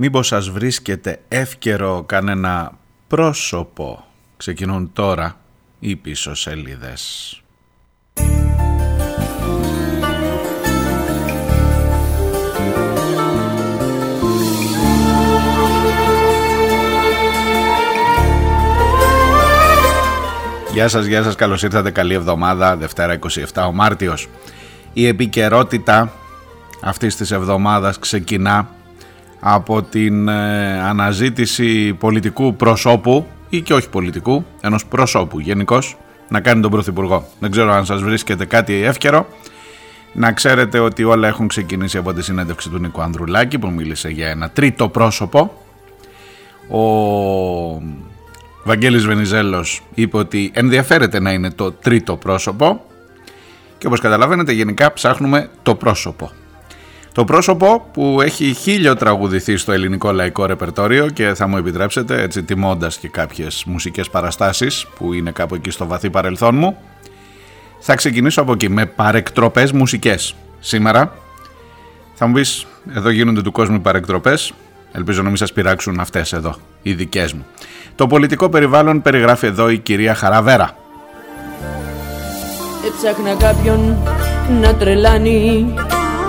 Μήπως σας βρίσκεται εύκαιρο κανένα πρόσωπο; Ξεκινούν τώρα οι πίσω σελίδες. Γεια σας, γεια σας, καλώς ήρθατε, καλή εβδομάδα, Δευτέρα 27 ο Μάρτιος. Η επικαιρότητα αυτής της εβδομάδας ξεκινά από την ε, αναζήτηση πολιτικού προσώπου ή και όχι πολιτικού, ενός προσώπου γενικώς να κάνει τον Πρωθυπουργό. Δεν ξέρω αν σας βρίσκεται κάτι εύκαιρο. Να ξέρετε ότι όλα έχουν ξεκινήσει από τη συνέντευξη του Νίκο Ανδρουλάκη που μίλησε για ένα τρίτο πρόσωπο. Ο Βαγγέλης Βενιζέλος είπε ότι ενδιαφέρεται να είναι το τρίτο πρόσωπο και όπως καταλαβαίνετε γενικά ψάχνουμε το πρόσωπο. Το πρόσωπο που έχει χίλιο τραγουδηθεί στο ελληνικό λαϊκό ρεπερτόριο και θα μου επιτρέψετε έτσι τιμώντας και κάποιες μουσικές παραστάσεις που είναι κάπου εκεί στο βαθύ παρελθόν μου θα ξεκινήσω από εκεί με παρεκτροπές μουσικές. Σήμερα θα μου πεις εδώ γίνονται του κόσμου παρεκτροπές ελπίζω να μην σας πειράξουν αυτές εδώ οι δικές μου. Το πολιτικό περιβάλλον περιγράφει εδώ η κυρία Χαραβέρα. Έψαχνα κάποιον να τρελάνει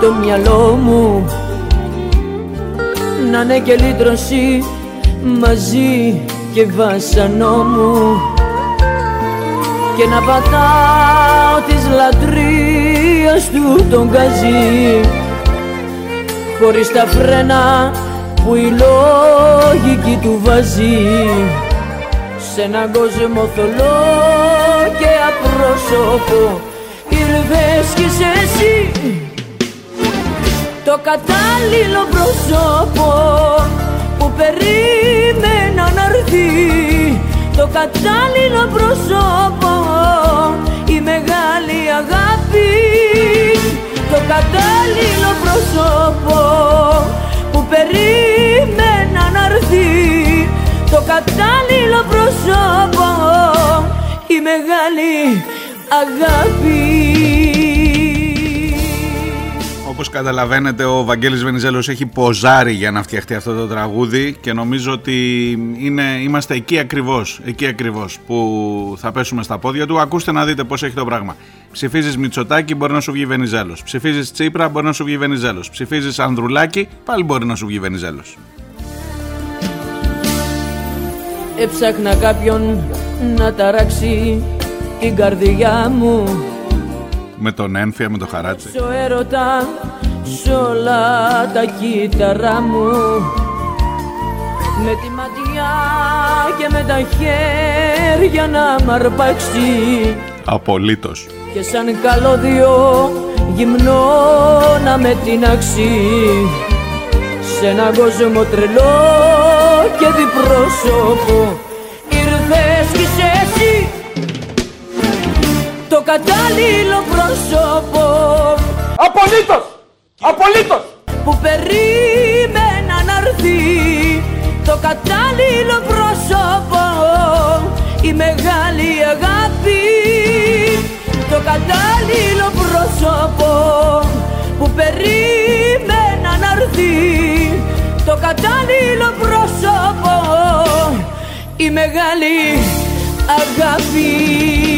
το μυαλό μου. Να είναι και λύτρωση μαζί και βάσανό μου. Και να πατάω της λατρείας του τον γκαζί Χωρίς τα φρένα που η λογική του βάζει. Σε έναν κόσμο θολό και απρόσωπο. Ήρθες κι εσύ το κατάλληλο πρόσωπο που περίμενα να έρθει. Το κατάλληλο πρόσωπο η μεγάλη αγάπη. Το κατάλληλο πρόσωπο που περίμενα να έρθει. Το κατάλληλο πρόσωπο η μεγάλη αγάπη όπως καταλαβαίνετε ο Βαγγέλης Βενιζέλος έχει ποζάρει για να φτιαχτεί αυτό το τραγούδι και νομίζω ότι είναι, είμαστε εκεί ακριβώς, εκεί ακριβώς που θα πέσουμε στα πόδια του. Ακούστε να δείτε πώς έχει το πράγμα. Ψηφίζεις Μητσοτάκη μπορεί να σου βγει Βενιζέλος. Ψηφίζεις Τσίπρα μπορεί να σου βγει Βενιζέλος. Ψηφίζεις Ανδρουλάκη πάλι μπορεί να σου βγει Βενιζέλος. Έψαχνα κάποιον να ταράξει την καρδιά μου με τον Ένφια, με το Χαράτσι. Στο έρωτα, σ' όλα τα κύτταρά μου. Με τη ματιά και με τα χέρια να μ' αρπάξει. Απολύτως. Και σαν καλώδιο γυμνό να με τεινάξει. Σε έναν κόσμο τρελό και διπρόσωπο. Ήρθες κι είσαι εσύ το κατάλληλο πρόσωπο. Απολύτως! Απολύτως! Που περίμενα να έρθει το κατάλληλο πρόσωπο. Η μεγάλη αγάπη το κατάλληλο πρόσωπο. Που περίμενα να έρθει το κατάλληλο πρόσωπο. Η μεγάλη αγάπη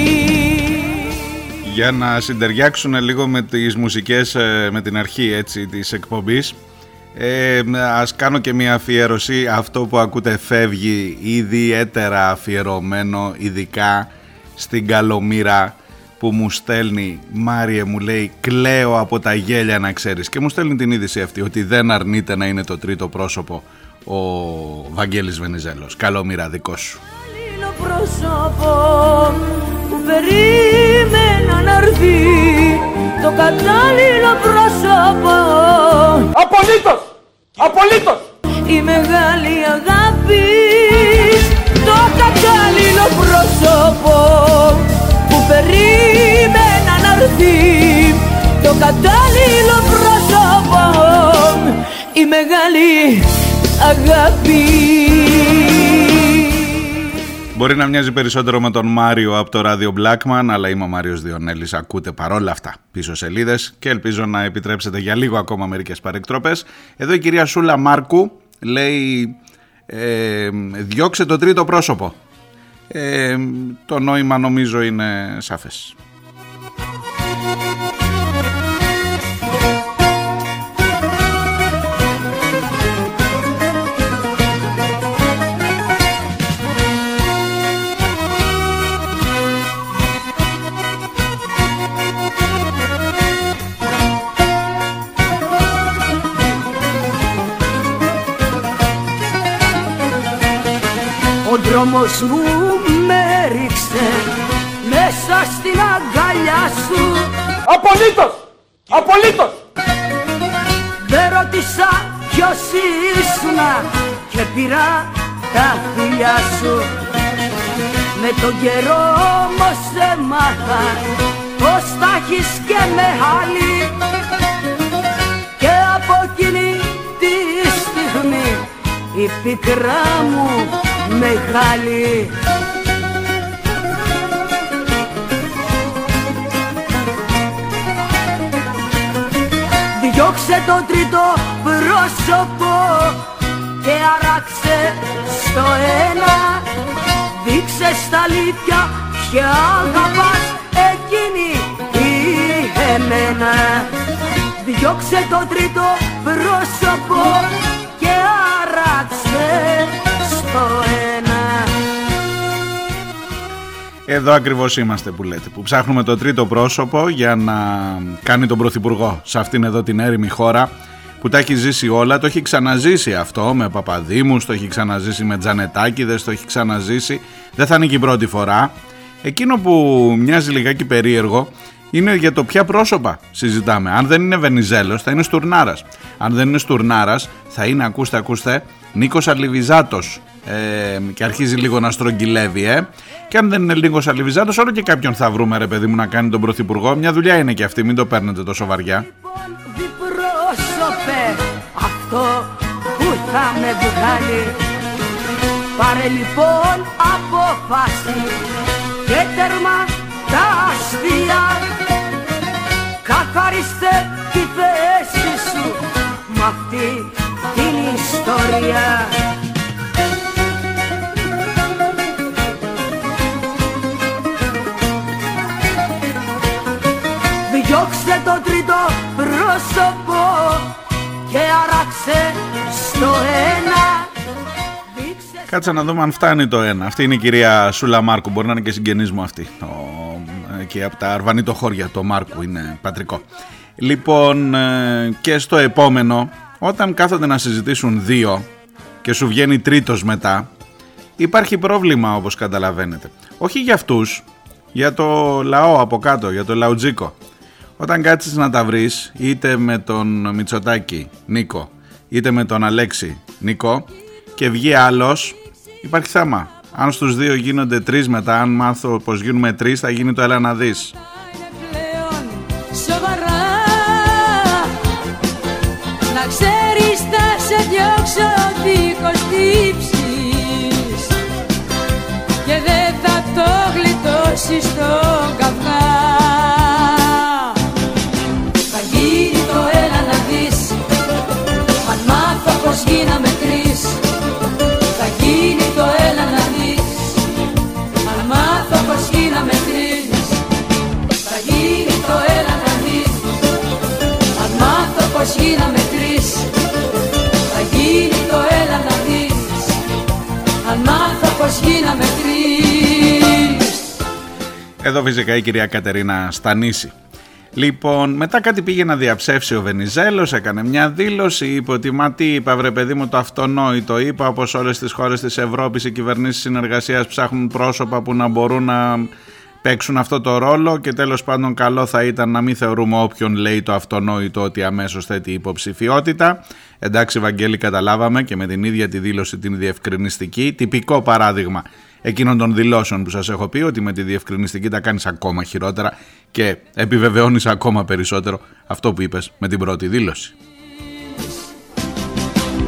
για να συντεριάξουν λίγο με τις μουσικές ε, με την αρχή έτσι της εκπομπής. Ε, ας κάνω και μια αφιέρωση. Αυτό που ακούτε φεύγει ιδιαίτερα αφιερωμένο ειδικά στην Καλομήρα που μου στέλνει Μάριε μου λέει κλαίω από τα γέλια να ξέρεις και μου στέλνει την είδηση αυτή ότι δεν αρνείται να είναι το τρίτο πρόσωπο ο Βαγγέλης Βενιζέλος. Καλομήρα δικό σου περίμενα να έρθει το κατάλληλο πρόσωπο Απολύτως! Απολύτως! Η μεγάλη αγάπη το κατάλληλο πρόσωπο που περίμενα να έρθει το κατάλληλο πρόσωπο η μεγάλη αγάπη Μπορεί να μοιάζει περισσότερο με τον Μάριο από το ράδιο Blackman, αλλά είμαι ο Μάριος Διονέλης. Ακούτε παρόλα αυτά πίσω σελίδες και ελπίζω να επιτρέψετε για λίγο ακόμα μερικές παρεκτροπές. Εδώ η κυρία Σούλα Μάρκου λέει ε, διώξε το τρίτο πρόσωπο. Ε, το νόημα νομίζω είναι σαφές. Ο δρόμος μου με ρίξε μέσα στην αγκαλιά σου Απολύτως! Απολύτως! Δεν ρώτησα ποιος ήσουνα και πήρα τα φιλιά σου Με τον καιρό όμως έμαθα πως τα έχεις και με άλλη Και από εκείνη τη στιγμή η πικρά μου μεγάλη. Διώξε το τρίτο πρόσωπο και αράξε στο ένα. Δείξε στα αλήθεια ποια αγαπάς εκείνη ή εμένα. Διώξε το τρίτο πρόσωπο Εδώ ακριβώς είμαστε που λέτε, που ψάχνουμε το τρίτο πρόσωπο για να κάνει τον Πρωθυπουργό σε αυτήν εδώ την έρημη χώρα που τα έχει ζήσει όλα, το έχει ξαναζήσει αυτό με Παπαδήμους, το έχει ξαναζήσει με Τζανετάκηδες, το έχει ξαναζήσει, δεν θα είναι και η πρώτη φορά. Εκείνο που μοιάζει λιγάκι περίεργο είναι για το ποια πρόσωπα συζητάμε. Αν δεν είναι Βενιζέλος θα είναι Στουρνάρας. Αν δεν είναι Στουρνάρας θα είναι, ακούστε, ακούστε, Νίκος Αλιβιζάτος ε, και αρχίζει λίγο να στρογγυλεύει ε. και αν δεν είναι Νίκος Αλιβιζάτος όλο και κάποιον θα βρούμε ρε παιδί μου να κάνει τον Πρωθυπουργό μια δουλειά είναι και αυτή μην το παίρνετε τόσο βαριά Λοιπόν, διπρόσωπε αυτό που θα με βγάλει Πάρε λοιπόν απόφαση και τέρμα Καθαρίστε τη θέση σου μ' αυτή την ιστορία Διώξε το τρίτο πρόσωπο και αράξε στο ένα Δείξε Κάτσε να δούμε αν φτάνει το ένα. Αυτή είναι η κυρία Σούλα Μάρκου. Μπορεί να είναι και συγγενής μου αυτή. Ο, εκεί από τα Αρβανίτο χώρια. Το Μάρκου είναι πατρικό. Λοιπόν, ε, και στο επόμενο, όταν κάθονται να συζητήσουν δύο και σου βγαίνει τρίτος μετά, υπάρχει πρόβλημα όπως καταλαβαίνετε. Όχι για αυτούς, για το λαό από κάτω, για το λαουτζίκο. Όταν κάτσεις να τα βρεις, είτε με τον Μητσοτάκη, Νίκο, είτε με τον Αλέξη, Νίκο, και βγει άλλος, υπάρχει θέμα. Αν στους δύο γίνονται τρεις μετά, αν μάθω πως γίνουμε τρεις, θα γίνει το έλα να δεις. είναι πλέον σοβαρά. Να ξέρεις θα σε διώξω δίχως τύψεις. Και δεν θα το γλιτώσεις στον καυγά. Θα γίνει το έλα να δεις Αν μάθω πως γίναμε τρεις πως γίναμε τρεις Εδώ φυσικά η κυρία Κατερίνα Στανίση. Λοιπόν, μετά κάτι πήγε να διαψεύσει ο Βενιζέλος, έκανε μια δήλωση, είπε ότι μα τι είπα βρε παιδί μου το αυτονόητο, είπα όπως όλες τις χώρες της Ευρώπης οι κυβερνήσεις συνεργασίας ψάχνουν πρόσωπα που να μπορούν να παίξουν αυτό το ρόλο και τέλος πάντων καλό θα ήταν να μην θεωρούμε όποιον λέει το αυτονόητο ότι αμέσως θέτει υποψηφιότητα. Εντάξει Βαγγέλη καταλάβαμε και με την ίδια τη δήλωση την διευκρινιστική, τυπικό παράδειγμα εκείνων των δηλώσεων που σας έχω πει ότι με τη διευκρινιστική τα κάνεις ακόμα χειρότερα και επιβεβαιώνεις ακόμα περισσότερο αυτό που είπες με την πρώτη δήλωση.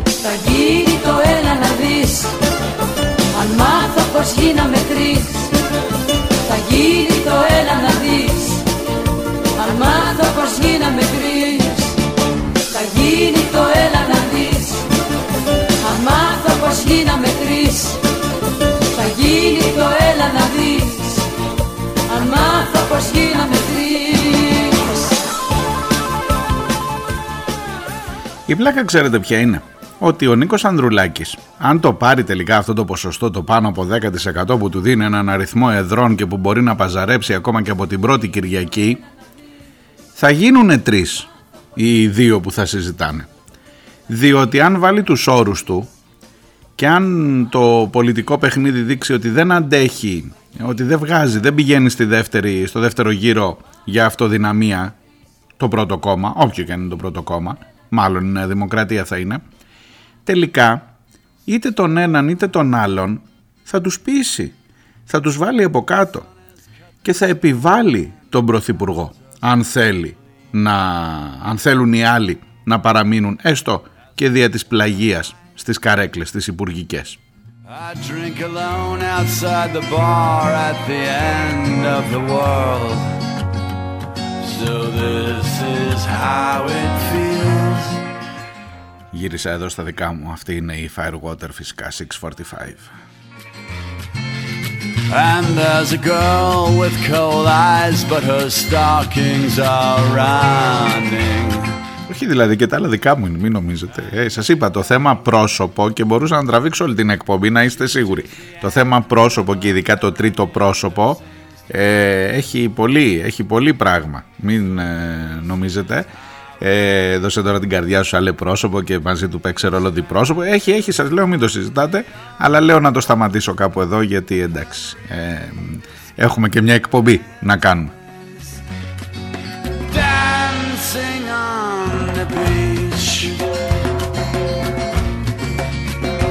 Θα γίνει το έλα να δεις Αν μάθω πως γίναμε τρεις Θα γίνει το έλα να δεις. Αν μάθω πως γίναμε τρεις Θα γίνει το έλα να δεις. Αν γίναμε τρεις Θα γίνει το έλα να δεις. Αν μάθω πως γίναμε τρεις. Η πλάκα ξέρετε ποια είναι. Ότι ο Νίκος Ανδρουλάκης, αν το πάρει τελικά αυτό το ποσοστό το πάνω από 10% που του δίνει έναν αριθμό εδρών και που μπορεί να παζαρέψει ακόμα και από την πρώτη Κυριακή, θα γίνουν τρεις οι δύο που θα συζητάνε. Διότι αν βάλει τους όρους του και αν το πολιτικό παιχνίδι δείξει ότι δεν αντέχει, ότι δεν βγάζει, δεν πηγαίνει στη δεύτερη, στο δεύτερο γύρο για αυτοδυναμία το πρώτο κόμμα, όποιο και αν είναι το πρώτο κόμμα, μάλλον η Νέα Δημοκρατία θα είναι, τελικά είτε τον έναν είτε τον άλλον θα τους πείσει, θα τους βάλει από κάτω και θα επιβάλλει τον Πρωθυπουργό αν θέλει να, αν θέλουν οι άλλοι να παραμείνουν έστω και δια της πλαγίας στις καρέκλες τις υπουργικές. I drink alone outside the bar at the end of the world. So this is how it feels. Γύρισα εδώ στα δικά μου. Αυτή είναι η Firewater φυσικά 645. And there's a girl with cold eyes, but her stockings are running. Όχι δηλαδή και τα άλλα δικά μου είναι, μην νομίζετε. Ε, σας είπα το θέμα πρόσωπο και μπορούσα να τραβήξω όλη την εκπομπή να είστε σίγουροι. Το θέμα πρόσωπο και ειδικά το τρίτο πρόσωπο ε, έχει, πολύ, έχει πολύ πράγμα. Μην ε, νομίζετε. Ε, δώσε τώρα την καρδιά σου άλλο πρόσωπο και μαζί του παίξε ρόλο διπρόσωπο. Έχει, έχει, σας λέω μην το συζητάτε, αλλά λέω να το σταματήσω κάπου εδώ γιατί εντάξει, ε, έχουμε και μια εκπομπή να κάνουμε. Dancing on the beach.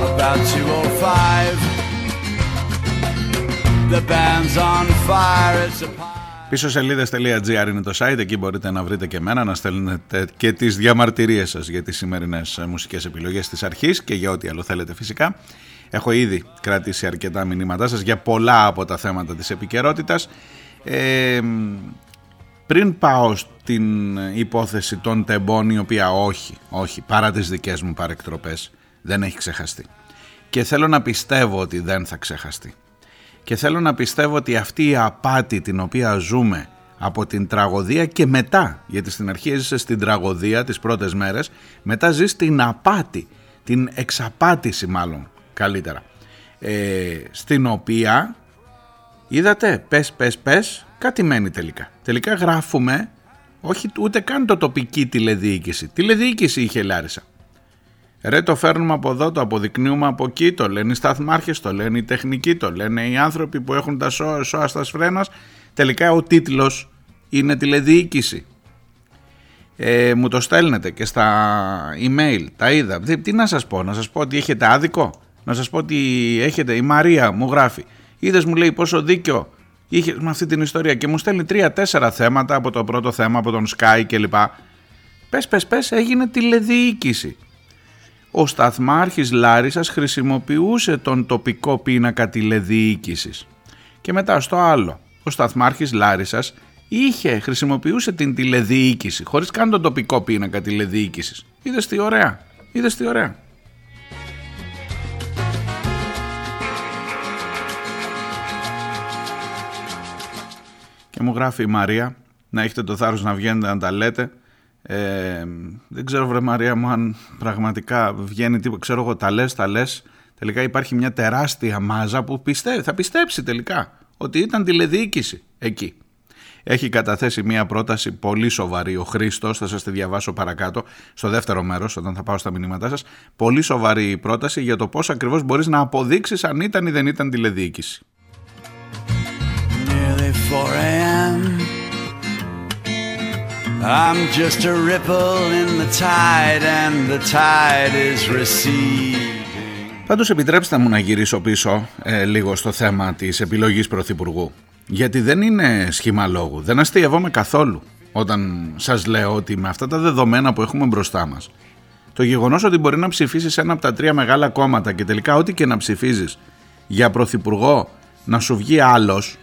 About 205. The band's on fire. It's a party. Πίσω σελίδες.gr είναι το site, εκεί μπορείτε να βρείτε και εμένα, να στέλνετε και τις διαμαρτυρίες σας για τις σημερινές ε, μουσικές επιλογές της αρχής και για ό,τι άλλο θέλετε φυσικά. Έχω ήδη κρατήσει αρκετά μηνύματά σας για πολλά από τα θέματα της επικαιρότητας. Ε, πριν πάω στην υπόθεση των τεμπών η οποία όχι, όχι, παρά τις δικές μου παρεκτροπές δεν έχει ξεχαστεί. Και θέλω να πιστεύω ότι δεν θα ξεχαστεί. Και θέλω να πιστεύω ότι αυτή η απάτη την οποία ζούμε από την τραγωδία και μετά, γιατί στην αρχή έζησε στην τραγωδία τις πρώτες μέρες, μετά ζει στην απάτη, την εξαπάτηση μάλλον καλύτερα, ε, στην οποία είδατε πες πες πες κάτι μένει τελικά. Τελικά γράφουμε όχι ούτε καν το τοπική τηλεδιοίκηση. Τηλεδιοίκηση είχε η Λάρισα. Ρε το φέρνουμε από εδώ, το αποδεικνύουμε από εκεί, το λένε οι σταθμάρχες, το λένε οι τεχνικοί, το λένε οι άνθρωποι που έχουν τα σώα, σώα στα σφρένας. Τελικά ο τίτλος είναι τηλεδιοίκηση. Ε, μου το στέλνετε και στα email, τα είδα. Τι, τι να σας πω, να σας πω ότι έχετε άδικο, να σας πω ότι έχετε, η Μαρία μου γράφει. Είδες μου λέει πόσο δίκιο είχε με αυτή την ιστορία και μου στέλνει τρία-τέσσερα θέματα από το πρώτο θέμα, από τον Sky κλπ. Πες, πες, πες, έγινε τηλεδιοίκηση ο σταθμάρχης Λάρισας χρησιμοποιούσε τον τοπικό πίνακα τηλεδιοίκησης. Και μετά στο άλλο, ο σταθμάρχης Λάρισας είχε, χρησιμοποιούσε την τηλεδιοίκηση, χωρίς καν τον τοπικό πίνακα τηλεδιοίκησης. Είδες τι ωραία, είδες τι ωραία. Και μου γράφει η Μαρία, να έχετε το θάρρος να βγαίνετε να τα λέτε, ε, δεν ξέρω βρε Μαρία μου αν πραγματικά βγαίνει τίποτα. Ξέρω εγώ τα λες, τα λες. Τελικά υπάρχει μια τεράστια μάζα που πιστεύει, θα πιστέψει τελικά ότι ήταν τηλεδιοίκηση εκεί. Έχει καταθέσει μια πρόταση πολύ σοβαρή ο Χρήστος, θα σας τη διαβάσω παρακάτω στο δεύτερο μέρος, όταν θα πάω στα μηνύματά σας. Πολύ σοβαρή πρόταση για το πώς ακριβώς μπορείς να αποδείξεις αν ήταν ή δεν ήταν τηλεδιοίκηση. Nearly 4 a.m. I'm just a ripple in the tide and the tide is receding. Πάντως επιτρέψτε μου να γυρίσω πίσω ε, λίγο στο θέμα της επιλογής Πρωθυπουργού. Γιατί δεν είναι σχήμα λόγου, δεν αστείευόμαι καθόλου όταν σας λέω ότι με αυτά τα δεδομένα που έχουμε μπροστά μας το γεγονός ότι μπορεί να ψηφίσεις ένα από τα τρία μεγάλα κόμματα και τελικά ό,τι και να ψηφίζεις για Πρωθυπουργό να σου βγει άλλος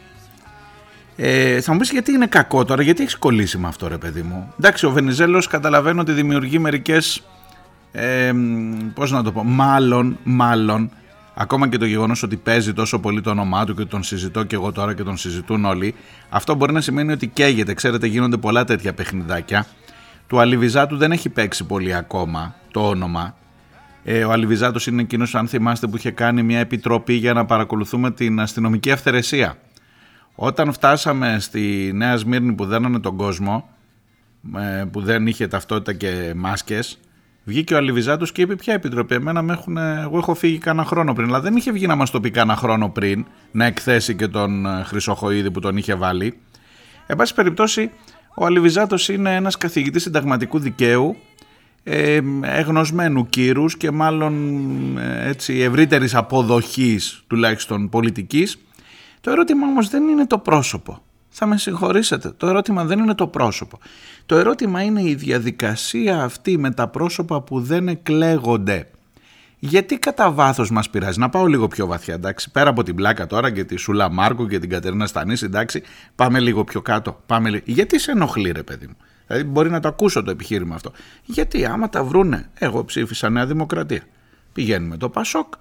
ε, θα μου πεις γιατί είναι κακό τώρα, γιατί έχεις κολλήσει με αυτό, ρε παιδί μου. Εντάξει, ο Βενιζέλος καταλαβαίνω ότι δημιουργεί μερικές. Ε, πώς να το πω, μάλλον, μάλλον ακόμα και το γεγονός ότι παίζει τόσο πολύ το όνομά του και τον συζητώ και εγώ τώρα και τον συζητούν όλοι, αυτό μπορεί να σημαίνει ότι καίγεται. Ξέρετε, γίνονται πολλά τέτοια παιχνιδάκια. Του Αλιβιζάτου δεν έχει παίξει πολύ ακόμα το όνομα. Ε, ο Αλιβιζάτος είναι εκείνος, αν θυμάστε, που είχε κάνει μια επιτροπή για να παρακολουθούμε την αστυνομική αυθαιρεσία. Όταν φτάσαμε στη Νέα Σμύρνη που δένανε τον κόσμο, ε, που δεν είχε ταυτότητα και μάσκες, Βγήκε ο Αλιβιζάτο και είπε: Ποια επιτροπή, εμένα με έχουν, εγώ έχω φύγει κάνα χρόνο πριν. Αλλά δεν είχε βγει να μας το πει κάνα χρόνο πριν να εκθέσει και τον ε, Χρυσοχοίδη που τον είχε βάλει. Εν πάση περιπτώσει, ο Αλιβιζάτο είναι ένας καθηγητής συνταγματικού δικαίου, ε, εγνωσμένου κύρους και μάλλον ε, έτσι ευρύτερης αποδοχής τουλάχιστον πολιτικής. Το ερώτημα όμως δεν είναι το πρόσωπο θα με συγχωρήσετε. Το ερώτημα δεν είναι το πρόσωπο. Το ερώτημα είναι η διαδικασία αυτή με τα πρόσωπα που δεν εκλέγονται. Γιατί κατά βάθος μας πειράζει; Να πάω λίγο πιο βαθιά, εντάξει. Πέρα από την πλάκα τώρα και τη Σούλα Μάρκο και την Κατερίνα Στανίση, εντάξει. Πάμε λίγο πιο κάτω. Πάμε Γιατί σε ενοχλεί, ρε παιδί μου; Δηλαδή, μπορεί να το ακούσω το επιχείρημα αυτό. Γιατί άμα τα βρούνε, εγώ ψήφισα Νέα Δημοκρατία. Πηγαίνουμε το Πασόκ,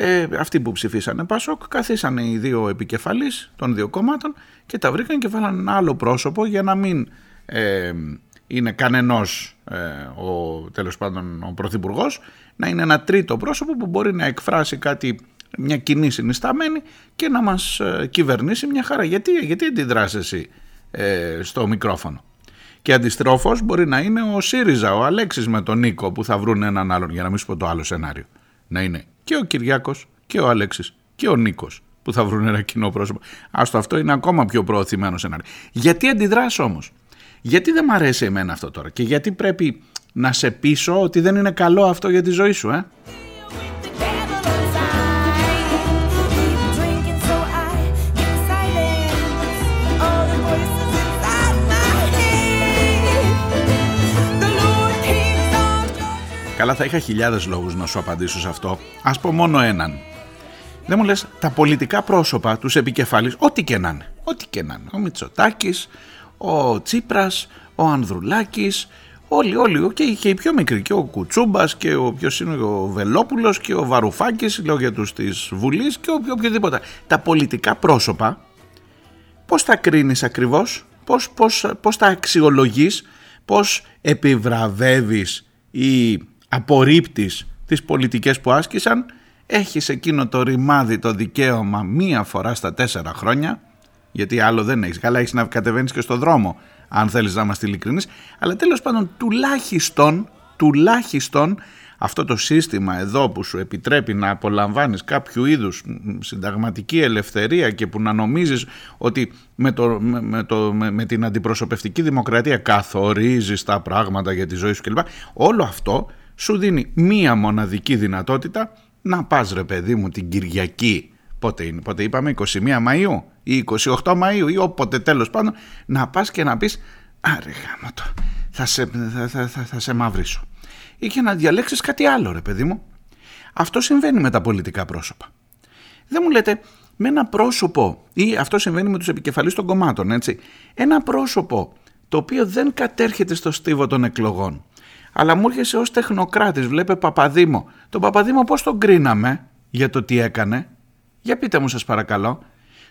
ε, αυτοί που ψηφίσανε Πασόκ καθίσανε οι δύο επικεφαλείς των δύο κομμάτων και τα βρήκαν και βάλαν ένα άλλο πρόσωπο για να μην ε, είναι κανενός ε, ο, τέλος πάντων ο Πρωθυπουργός, να είναι ένα τρίτο πρόσωπο που μπορεί να εκφράσει κάτι μια κοινή συνισταμένη και να μας ε, κυβερνήσει μια χαρά. Γιατί, γιατί αντιδράς εσύ ε, στο μικρόφωνο; Και αντιστρόφως μπορεί να είναι ο ΣΥΡΙΖΑ, ο Αλέξης με τον Νίκο που θα βρουν έναν άλλον για να μην σου πω το άλλο σενάριο. Να είναι και ο Κυριάκος και ο Αλέξης και ο Νίκος που θα βρουν ένα κοινό πρόσωπο. Άστο αυτό είναι ακόμα πιο προωθημένο σενάριο. Γιατί αντιδράς όμως; Γιατί δεν μ' αρέσει εμένα αυτό τώρα; Και γιατί πρέπει να σε πείσω ότι δεν είναι καλό αυτό για τη ζωή σου, ε; Καλά θα είχα χιλιάδες λόγους να σου απαντήσω σε αυτό. Ας πω μόνο έναν. Δεν μου λες τα πολιτικά πρόσωπα, τους επικεφαλής, ό,τι και να είναι. Ό,τι και να είναι. Ο Μητσοτάκης, ο Τσίπρας, ο Ανδρουλάκης, όλοι, όλοι, και, και οι πιο μικροί, και ο Κουτσούμπας και ο ποιος είναι ο Βελόπουλος και ο Βαρουφάκης, λέω για τους της Βουλής και ο, οποιοδήποτε. Τα πολιτικά πρόσωπα, πώς τα κρίνεις ακριβώς, πώς, πώς, πώς τα αξιολογείς, πώς επιβραβεύεις ή απορρίπτεις τις πολιτικές που άσκησαν, έχεις εκείνο το ρημάδι το δικαίωμα μία φορά στα τέσσερα χρόνια, γιατί άλλο δεν έχεις. Καλά έχεις να κατεβαίνεις και στο δρόμο, αν θέλεις να είμαστε ειλικρινείς, αλλά τέλος πάντων τουλάχιστον, τουλάχιστον αυτό το σύστημα εδώ που σου επιτρέπει να απολαμβάνεις κάποιο είδους συνταγματική ελευθερία και που να νομίζεις ότι με, το, με, το, με, την αντιπροσωπευτική δημοκρατία καθορίζεις τα πράγματα για τη ζωή σου κλπ. Όλο αυτό σου δίνει μία μοναδική δυνατότητα να πας ρε παιδί μου την Κυριακή. Πότε είναι, πότε είπαμε 21 Μαΐου ή 28 Μαΐου ή όποτε τέλος πάντων να πας και να πεις άρε γάμο το θα σε, θα, θα, θα, θα σε μαυρίσω ή και να διαλέξεις κάτι άλλο ρε παιδί μου. Αυτό συμβαίνει με τα πολιτικά πρόσωπα. Δεν μου λέτε με ένα πρόσωπο ή αυτό συμβαίνει με τους επικεφαλείς των κομμάτων έτσι. Ένα πρόσωπο το οποίο δεν κατέρχεται στο στίβο των εκλογών αλλά μου έρχεσαι ως τεχνοκράτης, βλέπε Παπαδήμο. Τον Παπαδήμο πώς τον κρίναμε για το τι έκανε; Για πείτε μου σας παρακαλώ.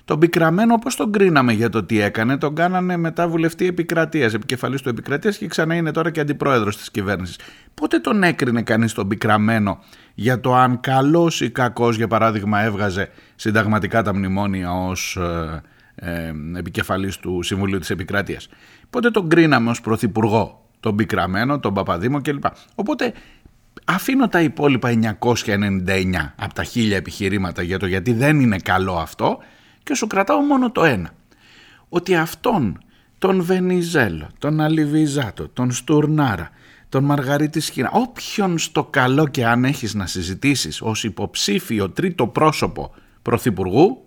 Τον Πικραμένο πώς τον κρίναμε για το τι έκανε; Τον κάνανε μετά βουλευτή επικρατείας, επικεφαλής του επικρατείας και ξανά είναι τώρα και αντιπρόεδρος της κυβέρνησης. Πότε τον έκρινε κανείς τον Πικραμένο για το αν καλός ή κακός για παράδειγμα έβγαζε συνταγματικά τα μνημόνια ως ε, ε, επικεφαλής του Συμβουλίου της Επικράτειας; Πότε τον κρίναμε ως πρωθυπουργό; Τον Πικραμένο, τον Παπαδήμο κλπ. Οπότε αφήνω τα υπόλοιπα 999 από τα χίλια επιχειρήματα για το γιατί δεν είναι καλό αυτό και σου κρατάω μόνο το ένα. Ότι αυτόν τον Βενιζέλο, τον Αλιβιζάτο, τον Στουρνάρα, τον Μαργαρίτη Σχήνα, όποιον στο καλό και αν έχεις να συζητήσεις ως υποψήφιο τρίτο πρόσωπο πρωθυπουργού,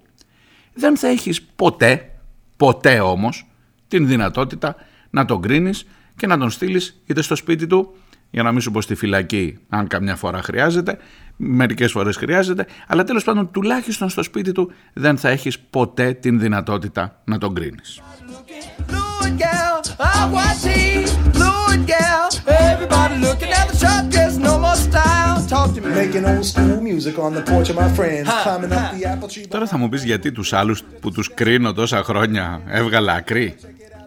δεν θα έχεις ποτέ, ποτέ όμως, την δυνατότητα να τον κρίνεις και να τον στείλεις είτε στο σπίτι του, για να μην σου πω στη φυλακή, αν καμιά φορά χρειάζεται, μερικές φορές χρειάζεται, αλλά τέλος πάντων τουλάχιστον στο σπίτι του δεν θα έχεις ποτέ την δυνατότητα να τον κρίνεις. Lord, gal. Everybody looking at the shop dress, no more style. Talk to me. Making old school music on the porch of my friends. Climbing up the apple tree. Τώρα θα μου πεις γιατί τους άλλους που τους κρίνω τόσα χρόνια έβγαλα ακρί.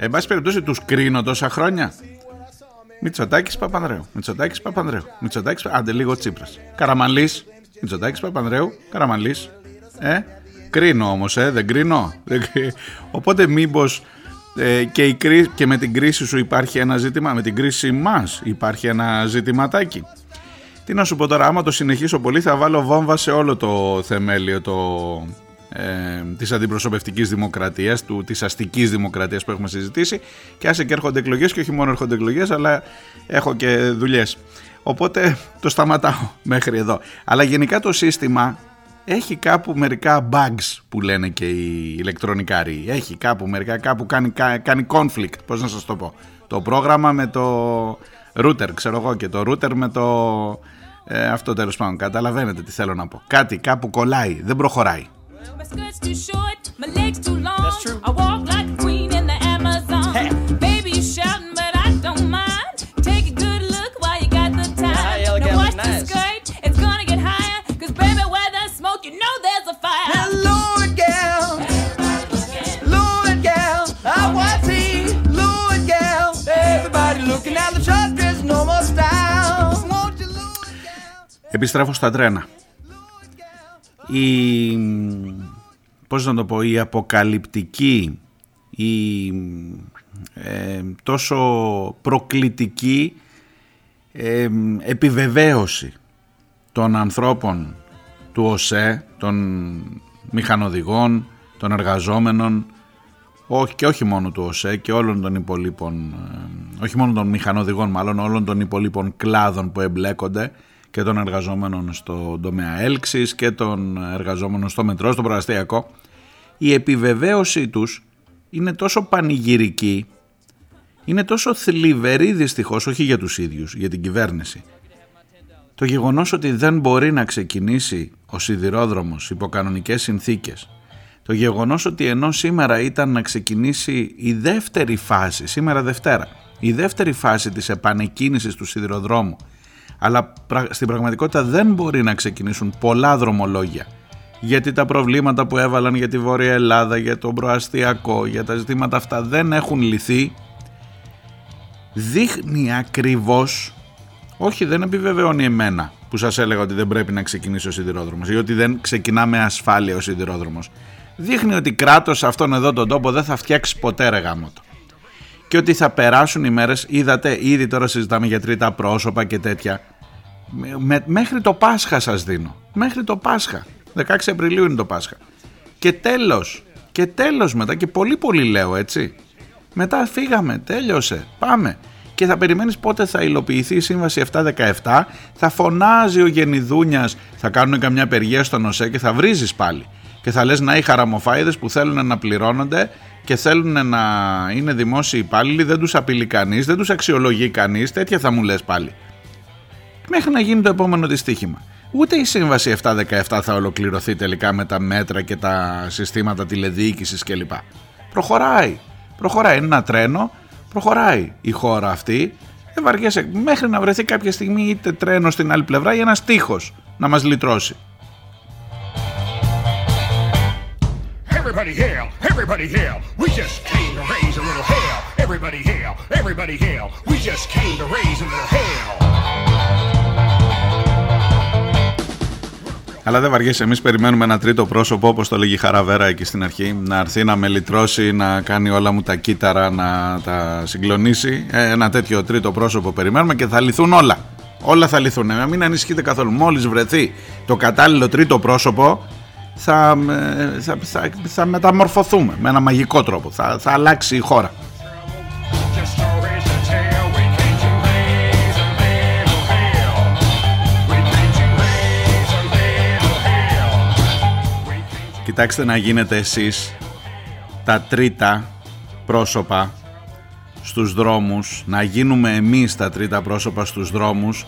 Εν πάση περιπτώσει τους κρίνω τόσα χρόνια. Μητσοτάκης Παπανδρέου. Μητσοτάκης Παπανδρέου. Μητσοτάκης Άντε λίγο Τσίπρας. Καραμαλής. Μητσοτάκης Παπανδρέου. Καραμαλής. Ε. Κρίνω όμως, ε. Δεν κρίνω. Δεν κρί- Οπότε μήπως ε, και, η κρί- και με την κρίση σου υπάρχει ένα ζήτημα, με την κρίση μας υπάρχει ένα ζητηματάκι. Τι να σου πω τώρα, άμα το συνεχίσω πολύ θα βάλω βόμβα σε όλο το θεμέλιο το, ε, της αντιπροσωπευτικής δημοκρατίας, του, της αστικής δημοκρατίας που έχουμε συζητήσει και άσε και έρχονται εκλογές και όχι μόνο έρχονται εκλογές αλλά έχω και δουλειές. Οπότε το σταματάω μέχρι εδώ. Αλλά γενικά το σύστημα έχει κάπου μερικά bugs που λένε και οι ηλεκτρονικάροι. Έχει κάπου μερικά, κάπου κάνει, κα- κάνει conflict, πώς να σας το πω. Το πρόγραμμα με το router, ξέρω εγώ, και το router με το... Ε, αυτό τέλος πάντων, καταλαβαίνετε τι θέλω να πω. Κάτι κάπου κολλάει, δεν προχωράει. My skirt's too short, my legs too long. I walk like a queen in the Amazon. Baby, you shouting, but I don't mind. Take a good look while you got the time. Hi, y'all now got watch me the nice. skirt, it's gonna get higher. Cause baby, where there's smoke, you know there's a fire. Lord, gal. Lord, gal. I want tea. Lord, gal. Everybody looking at the shop dress, no more style. Won't you, Lord, gal? Επιστρέφω στα τρένα. Η, πώς να το πω, η αποκαλυπτική, η ε, τόσο προκλητική ε, επιβεβαίωση των ανθρώπων του ΟΣΕ, των μηχανοδηγών, των εργαζόμενων, όχι, και όχι μόνο του ΟΣΕ και όλων των υπολείπων, ε, όχι μόνο των μηχανοδηγών μάλλον, όλων των υπολείπων κλάδων που εμπλέκονται και των εργαζόμενων στο τομέα έλξης και των εργαζόμενων στο μετρό, στο προαστιακό, η επιβεβαίωσή τους είναι τόσο πανηγυρική, είναι τόσο θλιβερή δυστυχώς, όχι για τους ίδιους, για την κυβέρνηση. Το γεγονός ότι δεν μπορεί να ξεκινήσει ο σιδηρόδρομος υπό κανονικές συνθήκες το γεγονός ότι ενώ σήμερα ήταν να ξεκινήσει η δεύτερη φάση, σήμερα Δευτέρα, η δεύτερη φάση της επανεκκίνησης του σιδηροδρόμου, αλλά πρα- στην πραγματικότητα δεν μπορεί να ξεκινήσουν πολλά δρομολόγια, γιατί τα προβλήματα που έβαλαν για τη Βόρεια Ελλάδα, για το προαστιακό, για τα ζητήματα αυτά δεν έχουν λυθεί, δείχνει ακριβώς, όχι δεν επιβεβαιώνει εμένα που σας έλεγα ότι δεν πρέπει να ξεκινήσει ο σιδηρόδρομος ή ότι δεν ξεκινά με ασφάλεια ο σιδηρόδρομος. Δείχνει ότι κράτος σε αυτόν εδώ τον τόπο δεν θα φτιάξει ποτέ ρε γάμο το. Και ότι θα περάσουν οι μέρες, είδατε ήδη τώρα συζητάμε για τρίτα πρόσωπα και τέτοια. Με- με- μέχρι το Πάσχα σας δίνω. Μέχρι το Πάσχα. 16 Απριλίου είναι το Πάσχα. Και τέλος. Και τέλος μετά και πολύ πολύ λέω έτσι. Μετά φύγαμε, τέλειωσε, πάμε. Και θα περιμένεις πότε θα υλοποιηθεί η σύμβαση 717, θα φωνάζει ο Γενιδούνιας, θα κάνουν καμιά απεργία στον ΟΣΕ και θα βρίζεις πάλι. Και θα λες να οι χαραμοφάιδες που θέλουν να πληρώνονται και θέλουν να είναι δημόσιοι υπάλληλοι, δεν τους απειλεί κανείς, δεν τους αξιολογεί κανείς, τέτοια θα μου λες πάλι. Μέχρι να γίνει το επόμενο δυστύχημα. Ούτε η σύμβαση 717 θα ολοκληρωθεί τελικά με τα μέτρα και τα συστήματα τηλεδιοίκησης κλπ. Προχωράει. Προχωράει. Είναι ένα τρένο. Προχωράει η χώρα αυτή. Δεν βαριέσαι. Μέχρι να βρεθεί κάποια στιγμή είτε τρένο στην άλλη πλευρά ή ένας τείχος να μας λυτρώσει. Everybody hail, everybody hail. We just came to raise a little hell. Everybody hail, everybody hail. We just came to raise a little hell. Αλλά δεν βαριέσαι, εμείς περιμένουμε ένα τρίτο πρόσωπο, όπως το λέγει η Χαραβέρα εκεί στην αρχή, να έρθει να με λυτρώσει, να κάνει όλα μου τα κύτταρα, να τα συγκλονίσει. Ε, ένα τέτοιο τρίτο πρόσωπο περιμένουμε και θα λυθούν όλα. Όλα θα λυθούν. Ε, μην ανησυχείτε καθόλου. Μόλις βρεθεί το κατάλληλο τρίτο πρόσωπο, θα, ε, θα, θα, θα μεταμορφωθούμε με ένα μαγικό τρόπο. Θα, θα αλλάξει η χώρα. κοιτάξτε να γίνετε εσείς τα τρίτα πρόσωπα στους δρόμους, να γίνουμε εμείς τα τρίτα πρόσωπα στους δρόμους,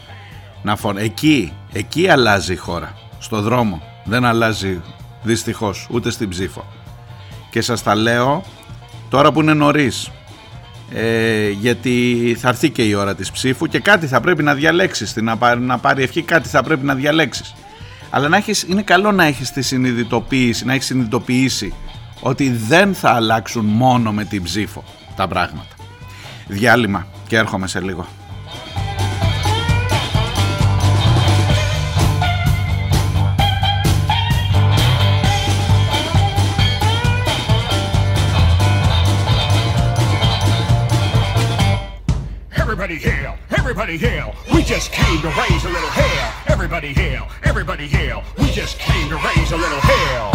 να φων... εκεί, εκεί αλλάζει η χώρα, στο δρόμο, δεν αλλάζει δυστυχώς ούτε στην ψήφο. Και σας τα λέω τώρα που είναι νωρίς, ε, γιατί θα έρθει και η ώρα της ψήφου και κάτι θα πρέπει να διαλέξεις, να πάρει, να πάρει ευχή κάτι θα πρέπει να διαλέξεις αλλά να έχεις, είναι καλό να έχεις τη συνειδητοποίηση, να έχεις συνειδητοποιήσει ότι δεν θα αλλάξουν μόνο με την ψήφο τα πράγματα. Διάλειμμα και έρχομαι σε λίγο. Everybody hail! Everybody! just came to raise a little hell. Everybody hail, everybody hail. We just came to raise a little hell.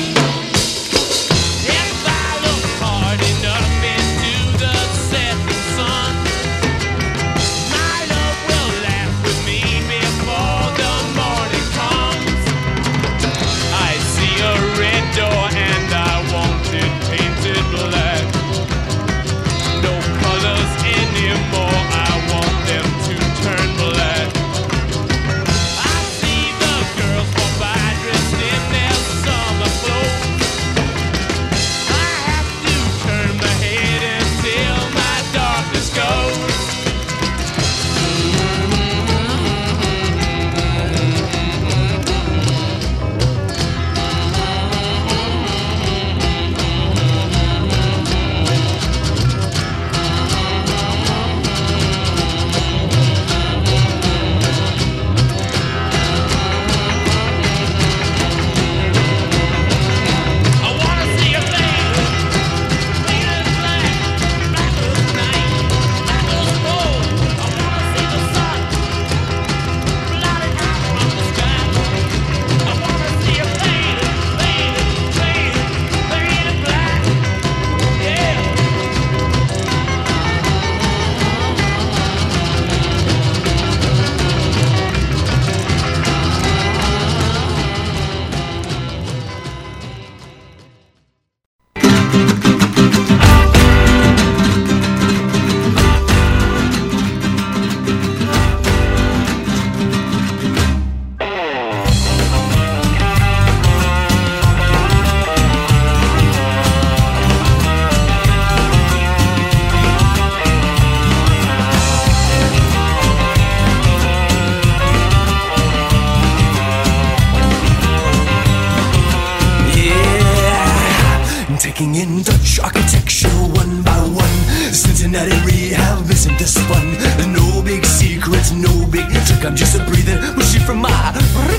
Big trick. I'm just a breathing shit from my.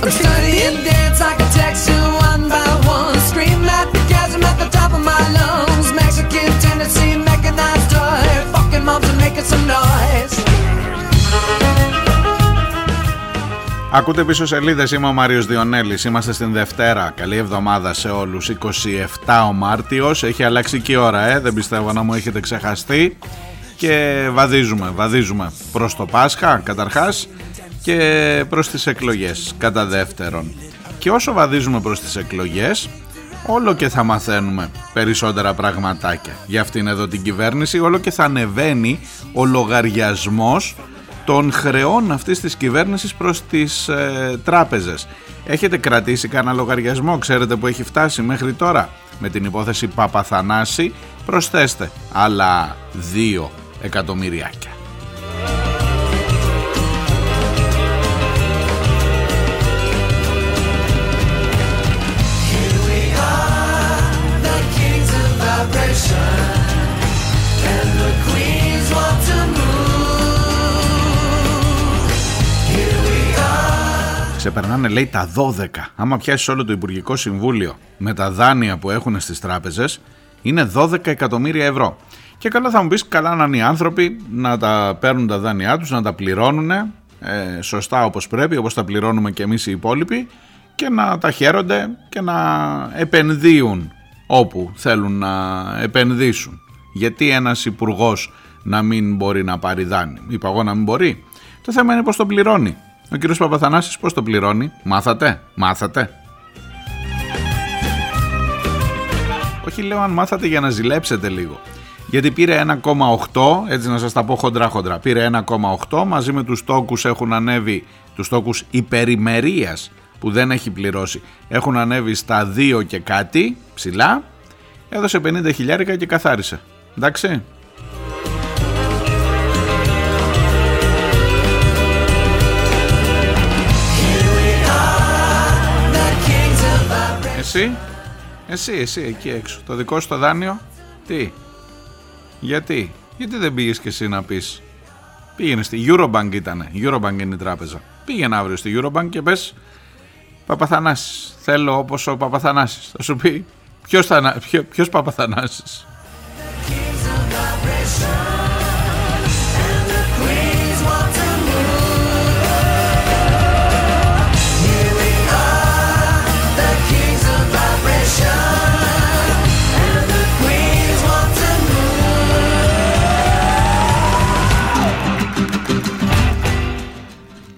I'm studying dance architecture one by one. Scream at the chasm at the top of my lungs. Mexican tendency, mechanized toy. Fucking moms are making some noise. Ακούτε πίσω σελίδες, είμαι ο Μάριος Διονέλης, είμαστε στην Δευτέρα, καλή εβδομάδα σε όλους, 27 ο Μάρτιος, έχει αλλάξει και η ώρα, ε; δεν πιστεύω να μου έχετε ξεχαστεί και βαδίζουμε, βαδίζουμε προς το Πάσχα καταρχάς και προς τις εκλογές κατά δεύτερον. Και όσο βαδίζουμε προς τις εκλογές, όλο και θα μαθαίνουμε περισσότερα πραγματάκια για αυτήν εδώ την κυβέρνηση, όλο και θα ανεβαίνει ο λογαριασμός των χρεών αυτής της κυβέρνησης προς τις ε, τράπεζες. Έχετε κρατήσει κανένα λογαριασμό, ξέρετε που έχει φτάσει μέχρι τώρα; Με την υπόθεση Παπαθανάση προσθέστε άλλα 2 εκατομμυριάκια. Ξεπερνάνε λέει τα 12. Άμα πιάσεις όλο το Υπουργικό Συμβούλιο με τα δάνεια που έχουν στις τράπεζες είναι 12 εκατομμύρια ευρώ. Και καλά θα μου πεις καλά να είναι οι άνθρωποι να τα παίρνουν τα δάνειά τους, να τα πληρώνουν ε, σωστά όπως πρέπει, όπως τα πληρώνουμε και εμείς οι υπόλοιποι και να τα χαίρονται και να επενδύουν όπου θέλουν να επενδύσουν. Γιατί ένας υπουργός να μην μπορεί να πάρει δάνειο. Είπα εγώ να μην μπορεί. Το θέμα είναι πώς το πληρώνει. Ο κύριος Παπαθανάσης πώς το πληρώνει; Μάθατε, μάθατε; Όχι λέω αν μάθατε για να ζηλέψετε λίγο. Γιατί πήρε 1,8, έτσι να σας τα πω χοντρά χοντρά, πήρε 1,8 μαζί με τους τόκους έχουν ανέβει, τους τόκους υπερημερίας που δεν έχει πληρώσει, έχουν ανέβει στα 2 και κάτι ψηλά, έδωσε 50 χιλιάρικα και καθάρισε. Εντάξει. Εσύ, εσύ, εσύ εκεί έξω. Το δικό σου το δάνειο, τι, γιατί, γιατί δεν πήγες και εσύ να πεις. Πήγαινε στη Eurobank ήτανε, Eurobank είναι η τράπεζα. Πήγαινε αύριο στη Eurobank και πες Παπαθανάσης, θέλω όπως ο Παπαθανάσης. Θα σου πει ποιος, θα, ποιο, ποιος Παπαθανάσης;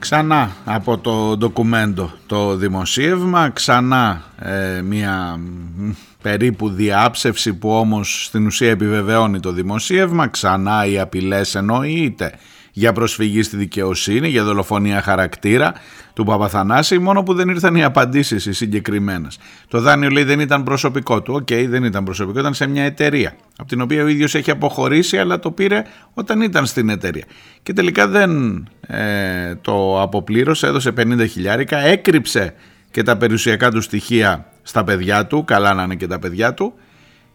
Ξανά από το ντοκουμέντο το δημοσίευμα, ξανά ε, μια μ, περίπου διάψευση που όμως στην ουσία επιβεβαιώνει το δημοσίευμα, ξανά οι απειλές εννοείται για προσφυγή στη δικαιοσύνη, για δολοφονία χαρακτήρα του Παπαθανάση, μόνο που δεν ήρθαν οι απαντήσεις οι συγκεκριμένες. Το δάνειο λέει δεν ήταν προσωπικό του, οκ δεν ήταν προσωπικό, ήταν σε μια εταιρεία, από την οποία ο ίδιος έχει αποχωρήσει, αλλά το πήρε όταν ήταν στην εταιρεία. Και τελικά δεν ε, το αποπλήρωσε, έδωσε 50 χιλιάρικα, έκρυψε και τα περιουσιακά του στοιχεία στα παιδιά του, καλά να είναι και τα παιδιά του,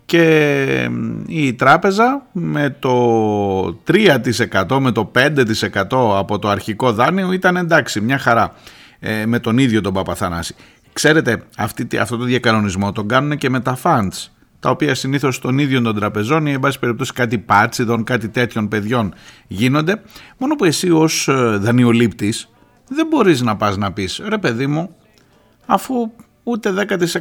και η τράπεζα με το 3% με το 5% από το αρχικό δάνειο ήταν εντάξει μια χαρά ε, με τον ίδιο τον Παπαθανάση. Ξέρετε αυτή, αυτό το διακανονισμό τον κάνουν και με τα funds τα οποία συνήθως των ίδιων των τραπεζών ή εν πάση περιπτώσει κάτι πάτσιδων, κάτι τέτοιων παιδιών γίνονται μόνο που εσύ ως ε, δανειολήπτης δεν μπορείς να πας να πεις ρε παιδί μου αφού ούτε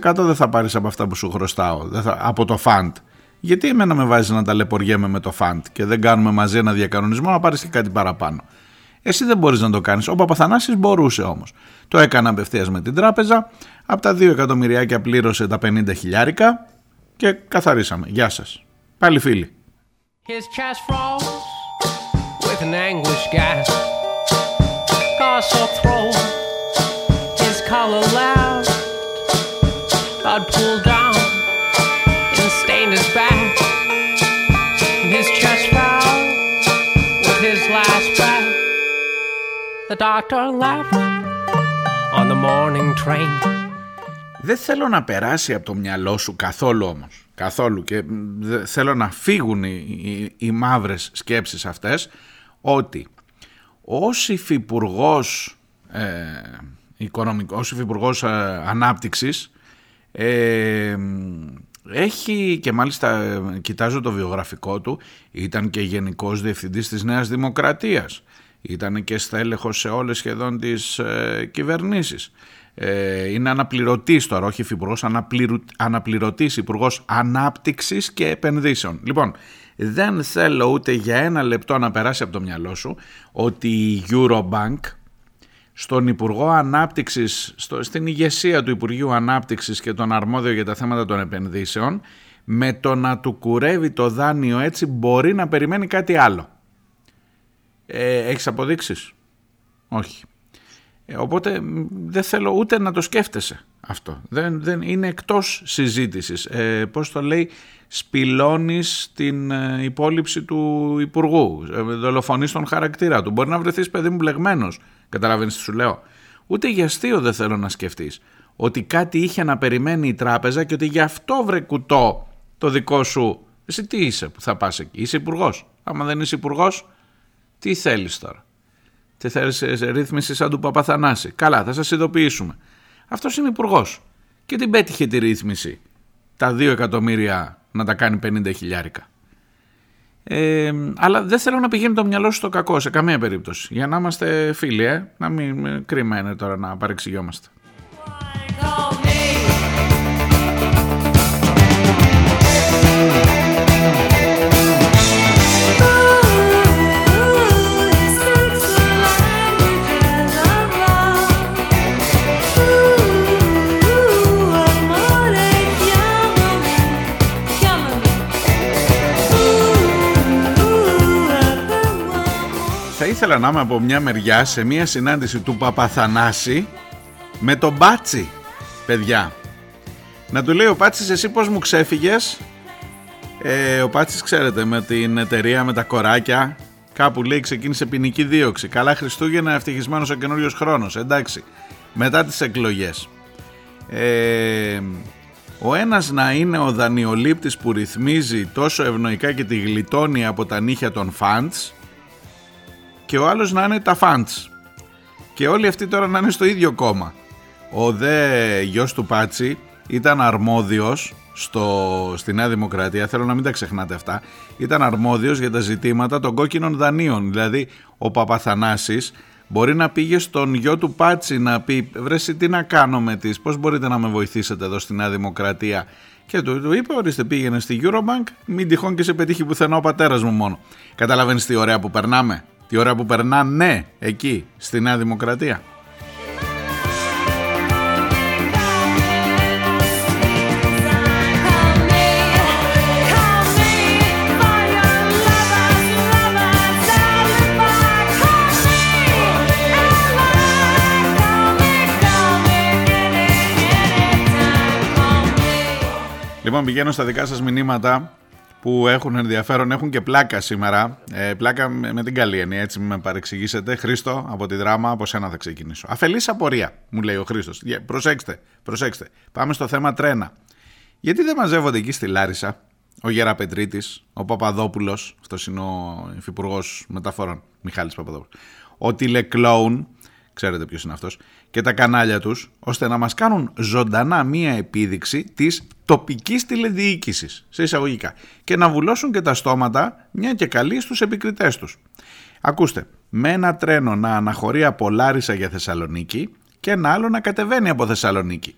10% δεν θα πάρεις από αυτά που σου χρωστάω, δεν θα, από το φαντ. Γιατί εμένα με βάζεις να ταλαιπωριέμαι με το φαντ και δεν κάνουμε μαζί ένα διακανονισμό να πάρεις και κάτι παραπάνω. Εσύ δεν μπορείς να το κάνεις. Ο Παπαθανάσης μπορούσε όμως. Το έκανε απευθείας με την τράπεζα, από τα 2 εκατομμυριάκια πλήρωσε τα 50 χιλιάρικα και καθαρίσαμε. Γεια σας. Πάλι φίλοι. His Blood pulled down and stained his back. His chest fell with his last breath. The doctor left on the morning train. Δεν θέλω να περάσει από το μυαλό σου καθόλου όμως. καθόλου και δε- θέλω να φύγουν οι, οι, οι μαύρες σκέψεις αυτές ότι ως υφυπουργός ε, οικονομικός, ως υφυπουργός ε, ανάπτυξης ε, έχει και μάλιστα ε, κοιτάζω το βιογραφικό του ήταν και γενικός διευθυντής της Νέας Δημοκρατίας. Ήταν και στέλεχος σε όλες σχεδόν τις ε, κυβερνήσεις. Ε, είναι αναπληρωτής τώρα όχι υφυπουργός αναπληρου, αναπληρωτής υπουργός ανάπτυξης και επενδύσεων. Λοιπόν δεν θέλω ούτε για ένα λεπτό να περάσει από το μυαλό σου ότι η Eurobank στον Υπουργό Ανάπτυξης, στο, στην ηγεσία του Υπουργείου Ανάπτυξης και τον αρμόδιο για τα θέματα των επενδύσεων, με το να του κουρεύει το δάνειο έτσι μπορεί να περιμένει κάτι άλλο. Ε, έχεις αποδείξεις; Όχι. Ε, οπότε μ, δεν θέλω ούτε να το σκέφτεσαι αυτό. Δεν, δεν, είναι εκτός συζήτησης. Ε, πώς το λέει, σπηλώνεις την ε, υπόλοιψη του Υπουργού, ε, δολοφονείς τον χαρακτήρα του. Μπορεί να βρεθείς παιδί μου μπλεγμένος, καταλαβαίνεις τι σου λέω; Ούτε για αστείο δεν θέλω να σκεφτείς. Ότι κάτι είχε να περιμένει η τράπεζα και ότι γι' αυτό βρε κουτό το δικό σου. Εσύ τι είσαι που θα πας εκεί, είσαι υπουργός; Άμα δεν είσαι υπουργός, τι θέλεις τώρα; Τι θέλεις σε ρύθμιση σαν του Παπαθανάση; Καλά, θα σας ειδοποιήσουμε. Αυτός είναι υπουργός. Και την πέτυχε τη ρύθμιση. Τα 2 εκατομμύρια να τα κάνει 50 χιλιάρικα. Ε, αλλά δεν θέλω να πηγαίνει το μυαλό σου στο κακό σε καμία περίπτωση. Για να είμαστε φίλοι, ε, να μην ε, κρίμα είναι τώρα να παρεξηγιόμαστε. Ήθελα να είμαι από μια μεριά σε μια συνάντηση του Παπαθανάση με τον Μπάτσι, παιδιά. Να του λέει ο Πάτσης εσύ πώς μου ξέφυγες; Ε, ο Πάτσης ξέρετε με την εταιρεία με τα κοράκια κάπου λέει ξεκίνησε ποινική δίωξη. Καλά Χριστούγεννα ευτυχισμένος ο καινούριος χρόνος. Εντάξει, μετά τις εκλογές. Ε, ο ένας να είναι ο δανειολήπτης που ρυθμίζει τόσο ευνοϊκά και τη γλιτώνει από τα νύχια των φαντς και ο άλλος να είναι τα φαντς. Και όλοι αυτοί τώρα να είναι στο ίδιο κόμμα. Ο δε γιος του Πάτσι ήταν αρμόδιος στο, στη Νέα Δημοκρατία, θέλω να μην τα ξεχνάτε αυτά, ήταν αρμόδιος για τα ζητήματα των κόκκινων δανείων. Δηλαδή ο Παπαθανάσης μπορεί να πήγε στον γιο του Πάτσι να πει βρε εσύ τι να κάνω με τις, πώς μπορείτε να με βοηθήσετε εδώ στη Νέα Δημοκρατία; Και του, του είπε ορίστε πήγαινε στη Eurobank μην τυχόν και σε πετύχει πουθενά ο πατέρας μου μόνο. Καταλαβαίνεις τι ωραία που περνάμε, τι ωραία που περνάνε εκεί στη Νέα Δημοκρατία. Λοιπόν, πηγαίνω στα δικά σας μηνύματα που έχουν ενδιαφέρον, έχουν και πλάκα σήμερα. Ε, πλάκα με, με την καλή έννοια, έτσι μην με παρεξηγήσετε. Χρήστο, από τη δράμα, από σένα θα ξεκινήσω. Αφελής απορία, μου λέει ο Χρήστος. Yeah, προσέξτε, προσέξτε. Πάμε στο θέμα τρένα. Γιατί δεν μαζεύονται εκεί στη Λάρισα ο Γεραπετρίτης, ο Παπαδόπουλος, αυτός είναι ο υφυπουργός μεταφορών, Μιχάλης Παπαδόπουλος, ο τηλεκλόουν, ξέρετε ποιος είναι αυτός, και τα κανάλια τους, ώστε να μας κάνουν ζωντανά μία επίδειξη της τοπικής τηλεδιοίκησης, σε εισαγωγικά, και να βουλώσουν και τα στόματα μια και καλή στους επικριτές τους. Ακούστε, με ένα τρένο να αναχωρεί από Λάρισα για Θεσσαλονίκη και ένα άλλο να κατεβαίνει από Θεσσαλονίκη.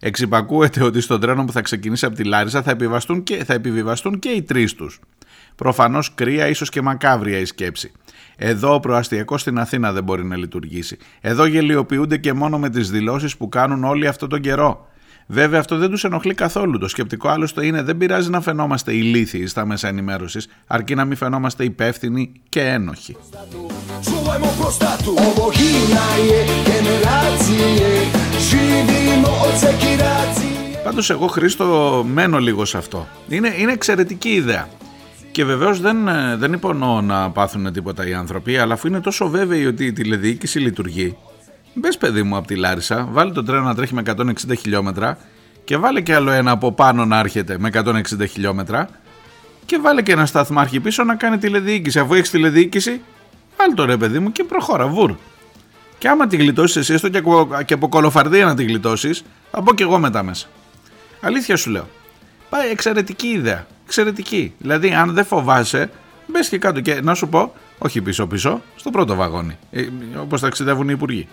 Εξυπακούεται ότι στο τρένο που θα ξεκινήσει από τη Λάρισα θα, επιβαστούν και, θα επιβιβαστούν και οι τρεις τους. Προφανώς κρύα, ίσως και μακάβρια η σκέψη. Εδώ ο προαστιακός στην Αθήνα δεν μπορεί να λειτουργήσει. Εδώ γελιοποιούνται και μόνο με τις δηλώσεις που κάνουν όλοι αυτό τον καιρό. Βέβαια αυτό δεν τους ενοχλεί καθόλου. Το σκεπτικό άλλωστε είναι δεν πειράζει να φαινόμαστε ηλίθιοι στα μέσα ενημέρωσης, αρκεί να μην φαινόμαστε υπεύθυνοι και ένοχοι. Čuvajmo prostatu Ovo himna je generacije Živimo od sekiracije Πάντως εγώ Χρήστο μένω λίγο σε αυτό. Είναι, είναι εξαιρετική ιδέα. Και βεβαίως δεν, ε, δεν υπονοώ να πάθουν τίποτα οι άνθρωποι, αλλά αφού είναι τόσο βέβαιοι ότι η τηλεδιοίκηση λειτουργεί, μπες παιδί μου από τη Λάρισα, βάλει το τρένο να τρέχει με 160 χιλιόμετρα και βάλε και άλλο ένα από πάνω να έρχεται με 160 χιλιόμετρα και βάλε και ένα σταθμάρχη πίσω να κάνει τηλεδιοίκηση. Αφού έχεις τηλεδιοίκηση, βάλει το ρε παιδί μου και προχώρα, βουρ. Και άμα τη γλιτώσεις εσύ, έστω και από, και από κολοφαρδία να τη γλιτώσεις, θα μπω και εγώ μετά μέσα. Αλήθεια σου λέω. Πάει εξαιρετική ιδέα. Εξαιρετική. Δηλαδή, αν δεν φοβάσαι, μπες και κάτω και να σου πω, όχι πίσω-πίσω, στο πρώτο βαγόνι. Ε, Όπως ταξιδεύουν οι υπουργοί.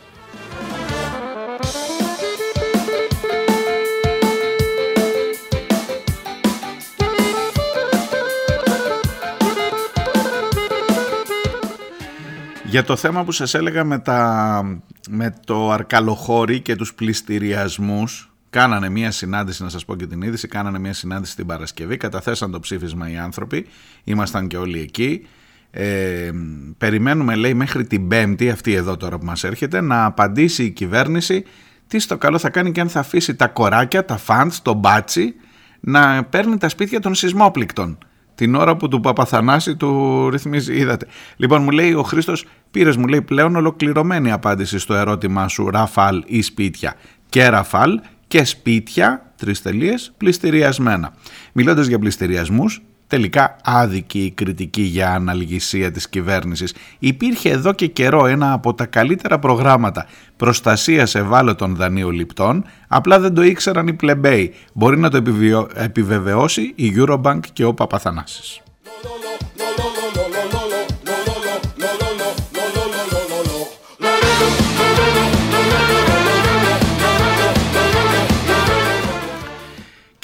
Για το θέμα που σας έλεγα με, τα, με το αρκαλοχώρι και τους πληστηριασμούς, κάνανε μία συνάντηση, να σας πω και την είδηση, κάνανε μία συνάντηση την Παρασκευή, καταθέσαν το ψήφισμα οι άνθρωποι, ήμασταν και όλοι εκεί. Ε, περιμένουμε, λέει, μέχρι την Πέμπτη, αυτή εδώ τώρα που μας έρχεται, να απαντήσει η κυβέρνηση τι στο καλό θα κάνει και αν θα αφήσει τα κοράκια, τα φαντς, το μπάτσι, να παίρνει τα σπίτια των σεισμόπληκτων την ώρα που του Παπαθανάση του ρυθμίζει. Είδατε. Λοιπόν, μου λέει ο Χρήστος, πήρε μου λέει πλέον ολοκληρωμένη απάντηση στο ερώτημά σου Ραφάλ ή σπίτια. Και Ραφάλ και σπίτια, τρεις τελείες, πληστηριασμένα. Μιλώντας για πληστηριασμούς, τελικά άδικη η κριτική για αναλγησία της κυβέρνησης. Υπήρχε εδώ και καιρό ένα από τα καλύτερα προγράμματα προστασίας ευάλωτων δανειοληπτών, απλά δεν το ήξεραν οι πλεμπέοι. Μπορεί να το επιβιω- επιβεβαιώσει η Eurobank και ο Παπαθανάσης.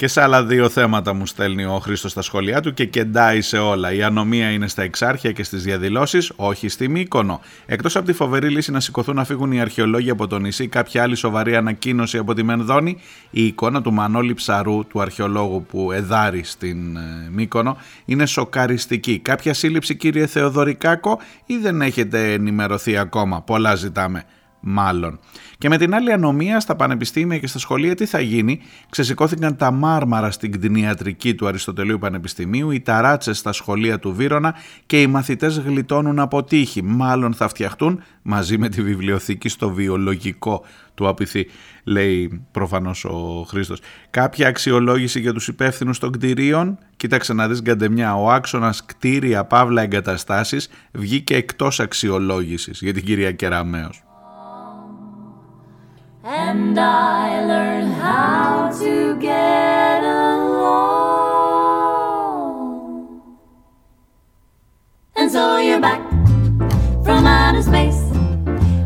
Και σε άλλα δύο θέματα μου στέλνει ο Χρήστος στα σχόλιά του και κεντάει σε όλα. Η ανομία είναι στα εξάρχεια και στις διαδηλώσεις, όχι στη Μύκονο. Εκτός από τη φοβερή λύση να σηκωθούν να φύγουν οι αρχαιολόγοι από το νησί, κάποια άλλη σοβαρή ανακοίνωση από τη Μενδόνη, η εικόνα του Μανώλη Ψαρού, του αρχαιολόγου που εδάρει στην ε, Μύκονο, είναι σοκαριστική. Κάποια σύλληψη, κύριε Θεοδωρικάκο, ή δεν έχετε ενημερωθεί ακόμα; Πολλά ζητάμε μάλλον. Και με την άλλη ανομία στα πανεπιστήμια και στα σχολεία τι θα γίνει; Ξεσηκώθηκαν τα μάρμαρα στην κτηνιατρική του Αριστοτελείου Πανεπιστημίου, οι ταράτσες στα σχολεία του Βύρονα και οι μαθητές γλιτώνουν από τύχη. Μάλλον θα φτιαχτούν μαζί με τη βιβλιοθήκη στο βιολογικό του Απιθή, λέει προφανώς ο Χρήστος. Κάποια αξιολόγηση για τους υπεύθυνους των κτηρίων. Κοίταξε να δεις γκαντεμιά, ο άξονας κτίρια παύλα εγκαταστάσεις βγήκε εκτός αξιολόγησης για την κυρία Κεραμέως. And I learned how to get along. And so you're back from outer space.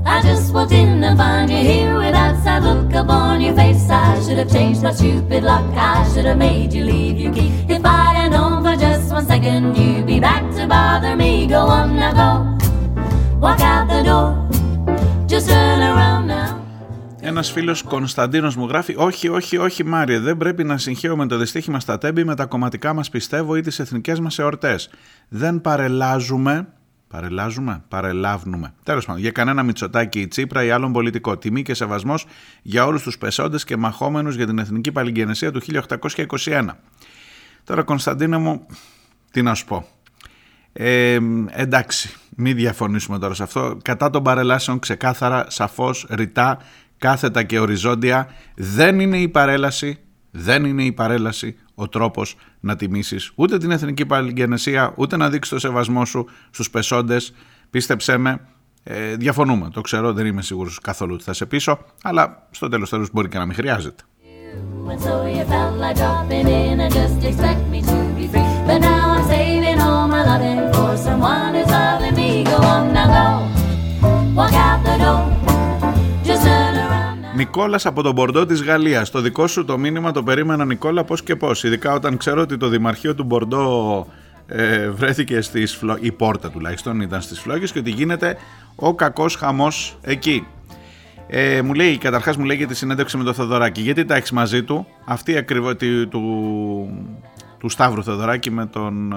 I just walked in and found you here with that sad look upon your face. I should have changed my stupid luck. I should have made you leave your key. If I'd have known for just one second you'd be back to bother me, go on now, go. Walk out the door. Just turn around. Ένας φίλος Κωνσταντίνος μου γράφει: Όχι, όχι, όχι, Μάριε, δεν πρέπει να συγχαίουμε το δυστύχημα στα τέμπη με τα κομματικά μας πιστεύω ή τις εθνικές μας εορτές. Δεν παρελάζουμε. Παρελάζουμε, παρελάβνουμε. Τέλος πάντων, για κανένα Μητσοτάκι ή Τσίπρα ή άλλον πολιτικό. Τιμή και σεβασμός για όλους τους πεσόντες και μαχόμενους για την εθνική παλιγενεσία του 1821. Τώρα, Κωνσταντίνο μου, τι να σου πω. Ε, εντάξει, μην διαφωνήσουμε τώρα σε αυτό. Κατά των παρελάσεων ξεκάθαρα, σαφώς, ρητά, κάθετα και οριζόντια, δεν είναι η παρέλαση, δεν είναι η παρέλαση ο τρόπος να τιμήσεις ούτε την εθνική παλιγενεσία, ούτε να δείξεις το σεβασμό σου στους πεσόντες. Πίστεψέ με, ε, διαφωνούμε, το ξέρω, δεν είμαι σίγουρος καθόλου ότι θα σε πείσω, αλλά στο τέλος τέλος μπορεί και να μην χρειάζεται. And so you felt like dropping in and just expect me to be free. But now I'm saving all my loving for someone who's loving me. Go on now, go. Walk out the door. Just turn around now. Νικόλας από τον Μπορντό της Γαλλίας. Το δικό σου το μήνυμα το περίμενα Νικόλα πώς και πώς. Ειδικά όταν ξέρω ότι το Δημαρχείο του Μπορντό ε, βρέθηκε στις φλόγες, η πόρτα τουλάχιστον ήταν στις φλόγες και ότι γίνεται ο κακός χαμός εκεί. Ε, μου λέει, καταρχάς μου λέει για τη συνέντευξη με τον Θεοδωράκη. Γιατί τα έχεις μαζί του, αυτή ακριβώ του, του Σταύρου Θεοδωράκη με τον ε,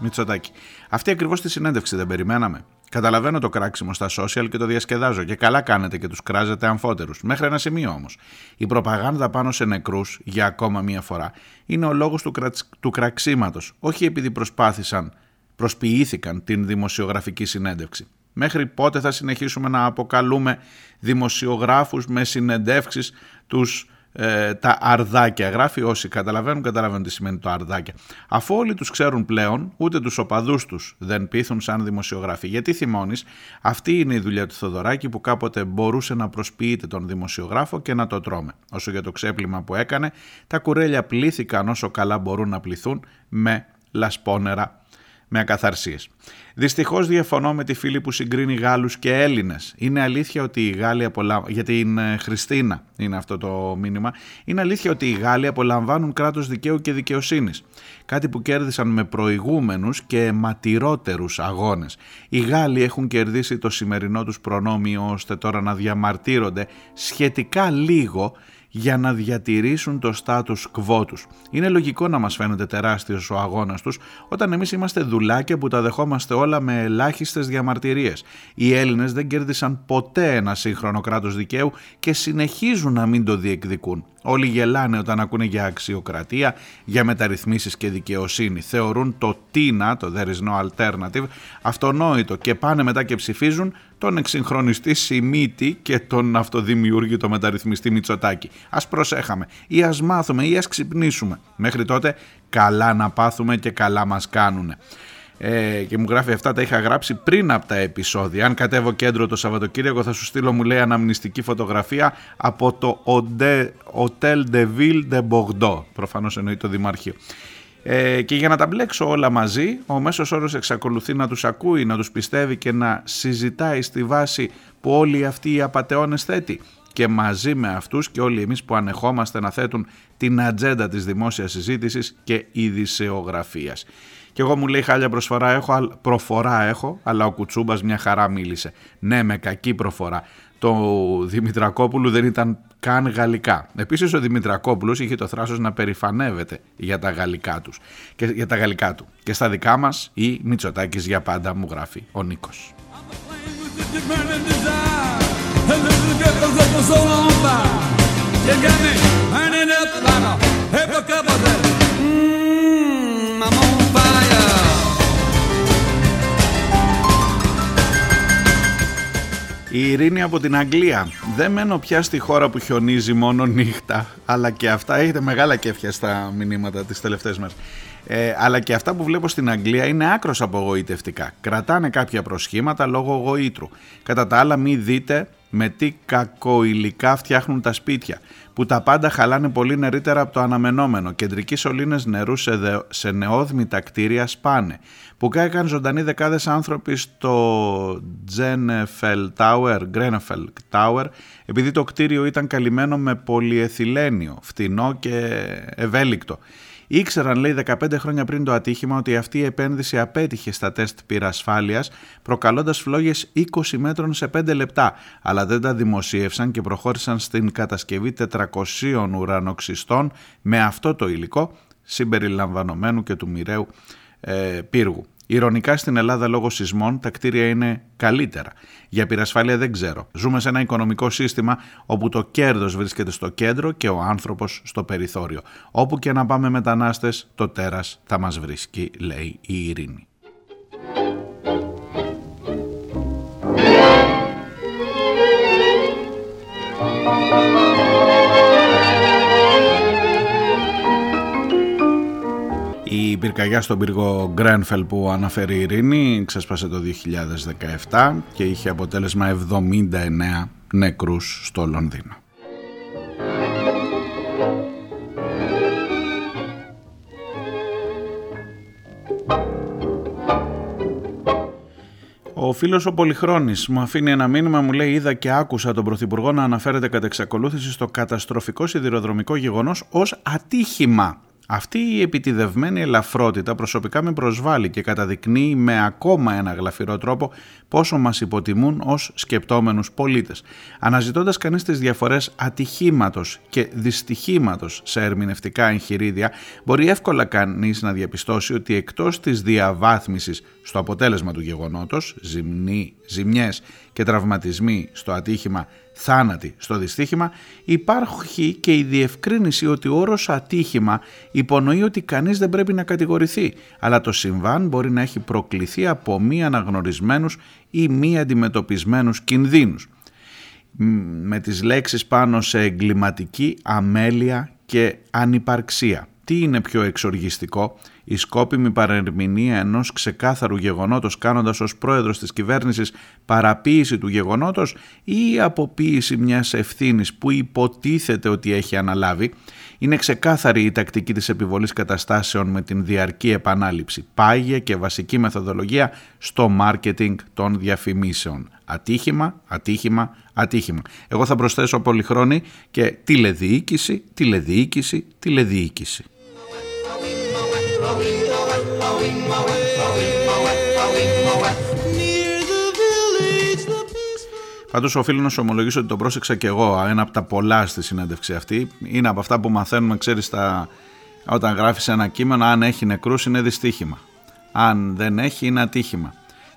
Μητσοτάκη. Αυτή ακριβώς τη συνέντευξη δεν περιμέναμε. Καταλαβαίνω το κράξιμο στα social και το διασκεδάζω και καλά κάνετε και τους κράζετε αμφότερους. Μέχρι ένα σημείο όμως. Η προπαγάνδα πάνω σε νεκρούς, για ακόμα μία φορά, είναι ο λόγος του, κρατς- του κραξίματος. Όχι επειδή προσπάθησαν, προσποιήθηκαν την δημοσιογραφική συνέντευξη. Μέχρι πότε θα συνεχίσουμε να αποκαλούμε δημοσιογράφους με συνεντεύξεις τους ε, τα αρδάκια. Γράφει όσοι καταλαβαίνουν, καταλαβαίνουν τι σημαίνει το αρδάκια. Αφού όλοι τους ξέρουν πλέον, ούτε τους οπαδούς τους δεν πείθουν σαν δημοσιογράφοι. Γιατί θυμώνεις, αυτή είναι η δουλειά του Θοδωράκη που κάποτε μπορούσε να προσποιείται τον δημοσιογράφο και να το τρώμε. Όσο για το ξέπλυμα που έκανε, τα κουρέλια πλήθηκαν όσο καλά μπορούν να πληθούν με λασπόνερα με ακαθαρσίες. Δυστυχώς διαφωνώ με τη φίλη που συγκρίνει Γάλλους και Έλληνες. Είναι αλήθεια ότι οι Γάλλοι απολαμβάνουν. Για την ε, Χριστίνα είναι αυτό το μήνυμα. Είναι αλήθεια ότι οι Γάλλοι απολαμβάνουν κράτος δικαίου και δικαιοσύνης. Κάτι που κέρδισαν με προηγούμενους και ματηρότερους αγώνες. Οι Γάλλοι έχουν κερδίσει το σημερινό τους προνόμιο ώστε τώρα να διαμαρτύρονται σχετικά λίγο για να διατηρήσουν το status quo τους. Είναι λογικό να μας φαίνεται τεράστιος ο αγώνας τους όταν εμείς είμαστε δουλάκια που τα δεχόμαστε όλα με ελάχιστες διαμαρτυρίες. Οι Έλληνες δεν κέρδισαν ποτέ ένα σύγχρονο κράτος δικαίου και συνεχίζουν να μην το διεκδικούν. Όλοι γελάνε όταν ακούνε για αξιοκρατία, για μεταρρυθμίσεις και δικαιοσύνη. Θεωρούν το τίνα, το there is no alternative, αυτονόητο και πάνε μετά και ψηφίζουν τον εξυγχρονιστή Σιμίτη και τον αυτοδημιούργητο μεταρρυθμιστή Μητσοτάκη. Ας προσέχαμε ή ας μάθουμε ή ας ξυπνήσουμε. Μέχρι τότε καλά να πάθουμε και καλά μας κάνουνε ε, και μου γράφει αυτά τα είχα γράψει πριν από τα επεισόδια. Αν κατέβω κέντρο το Σαββατοκύριακο θα σου στείλω μου λέει αναμνηστική φωτογραφία από το Hotel de Ville de Bordeaux. Προφανώς εννοεί το Δημάρχιο. Ε, και για να τα μπλέξω όλα μαζί, ο μέσος όρος εξακολουθεί να τους ακούει, να τους πιστεύει και να συζητάει στη βάση που όλοι αυτοί οι απατεώνες θέτει και μαζί με αυτούς και όλοι εμείς που ανεχόμαστε να θέτουν την ατζέντα της δημόσιας συζήτησης και ειδησεογραφίας. Και εγώ μου λέει χάλια προσφορά έχω, προφορά έχω, αλλά ο Κουτσούμπας μια χαρά μίλησε. Ναι, με κακή προφορά. Το Δημητρακόπουλου δεν ήταν καν γαλλικά. Επίσης ο Δημητρακόπουλος είχε το θράσος να περηφανεύεται για τα γαλλικά, τους, και, για τα γαλλικά του. Και στα δικά μας η Μητσοτάκης για πάντα μου γράφει ο Νίκος. Η Ειρήνη από την Αγγλία. Δεν μένω πια στη χώρα που χιονίζει μόνο νύχτα, αλλά και αυτά έχετε μεγάλα κέφια στα μηνύματα τις τελευταίες μέρες. Ε, αλλά και αυτά που βλέπω στην Αγγλία είναι άκρος απογοητευτικά. Κρατάνε κάποια προσχήματα λόγω γοήτρου. Κατά τα άλλα μη δείτε με τι κακοηλικά φτιάχνουν τα σπίτια, που τα πάντα χαλάνε πολύ νερύτερα από το αναμενόμενο. Κεντρικοί σωλήνες νερού σε, δε, σε νεόδμητα κτίρια σπάνε που κάηκαν ζωντανοί δεκάδες άνθρωποι στο Genefel Tower, Grenfell Tower επειδή το κτίριο ήταν καλυμμένο με πολυεθυλένιο, φτηνό και ευέλικτο. Ήξεραν, λέει, 15 χρόνια πριν το ατύχημα ότι αυτή η επένδυση απέτυχε στα τεστ πυρασφάλειας, προκαλώντας φλόγες 20 μέτρων σε 5 λεπτά, αλλά δεν τα δημοσίευσαν και προχώρησαν στην κατασκευή 400 ουρανοξυστών με αυτό το υλικό, συμπεριλαμβανομένου και του μοιραίου ε, πύργου. Ηρωνικά στην Ελλάδα λόγω σεισμών τα κτίρια είναι καλύτερα. Για πυρασφάλεια δεν ξέρω. Ζούμε σε ένα οικονομικό σύστημα όπου το κέρδος βρίσκεται στο κέντρο και ο άνθρωπος στο περιθώριο. Όπου και να πάμε μετανάστες το τέρας θα μας βρίσκει λέει η ειρήνη. Η πυρκαγιά στον πύργο Γκρένφελ που αναφέρει η Ειρήνη ξέσπασε το 2017 και είχε αποτέλεσμα 79 νεκρούς στο Λονδίνο. Ο φίλος ο Πολυχρόνης μου αφήνει ένα μήνυμα, μου λέει: Είδα και άκουσα τον Πρωθυπουργό να αναφέρεται κατά εξακολούθηση στο καταστροφικό σιδηροδρομικό γεγονός ως ατύχημα. Αυτή η επιτιδευμένη ελαφρότητα προσωπικά με προσβάλλει και καταδεικνύει με ακόμα ένα γλαφυρό τρόπο πόσο μας υποτιμούν ως σκεπτόμενους πολίτες. Αναζητώντας κανείς τις διαφορές ατυχήματος και δυστυχήματος σε ερμηνευτικά εγχειρίδια, μπορεί εύκολα κανείς να διαπιστώσει ότι εκτός της διαβάθμισης στο αποτέλεσμα του γεγονότος, ζημνή, ζημιές και τραυματισμοί στο ατύχημα θάνατοι στο δυστύχημα, υπάρχει και η διευκρίνηση ότι ο όρος ατύχημα υπονοεί ότι κανείς δεν πρέπει να κατηγορηθεί, αλλά το συμβάν μπορεί να έχει προκληθεί από μη αναγνωρισμένους ή μη αντιμετωπισμένους κινδύνους. μ, με τις λέξεις πάνω σε εγκληματική αμέλεια και ανυπαρξία. Τι είναι πιο εξοργιστικό, η σκόπιμη παρερμηνία ενός ξεκάθαρου γεγονότος κάνοντας ως πρόεδρος της κυβέρνησης παραποίηση του γεγονότος ή η αποποίηση μιας ευθύνης που υποτίθεται ότι έχει αναλάβει. Είναι ξεκάθαρη η τακτική της επιβολής καταστάσεων με την διαρκή επανάληψη, πάγια και βασική μεθοδολογία στο μάρκετινγκ των διαφημίσεων. Ατύχημα, ατύχημα, ατύχημα. Εγώ θα προσθέσω πολυχρόνη και τηλεδιοίκηση, τηλεδιοίκηση, τηλεδιοίκηση. Πάντως, οφείλω να σου ομολογήσω ότι το πρόσεξα και εγώ. Ένα από τα πολλά στη συνέντευξη αυτή. Είναι από αυτά που μαθαίνουμε, ξέρεις, τα... όταν γράφεις ένα κείμενο, αν έχει νεκρούς είναι δυστύχημα. Αν δεν έχει, είναι ατύχημα.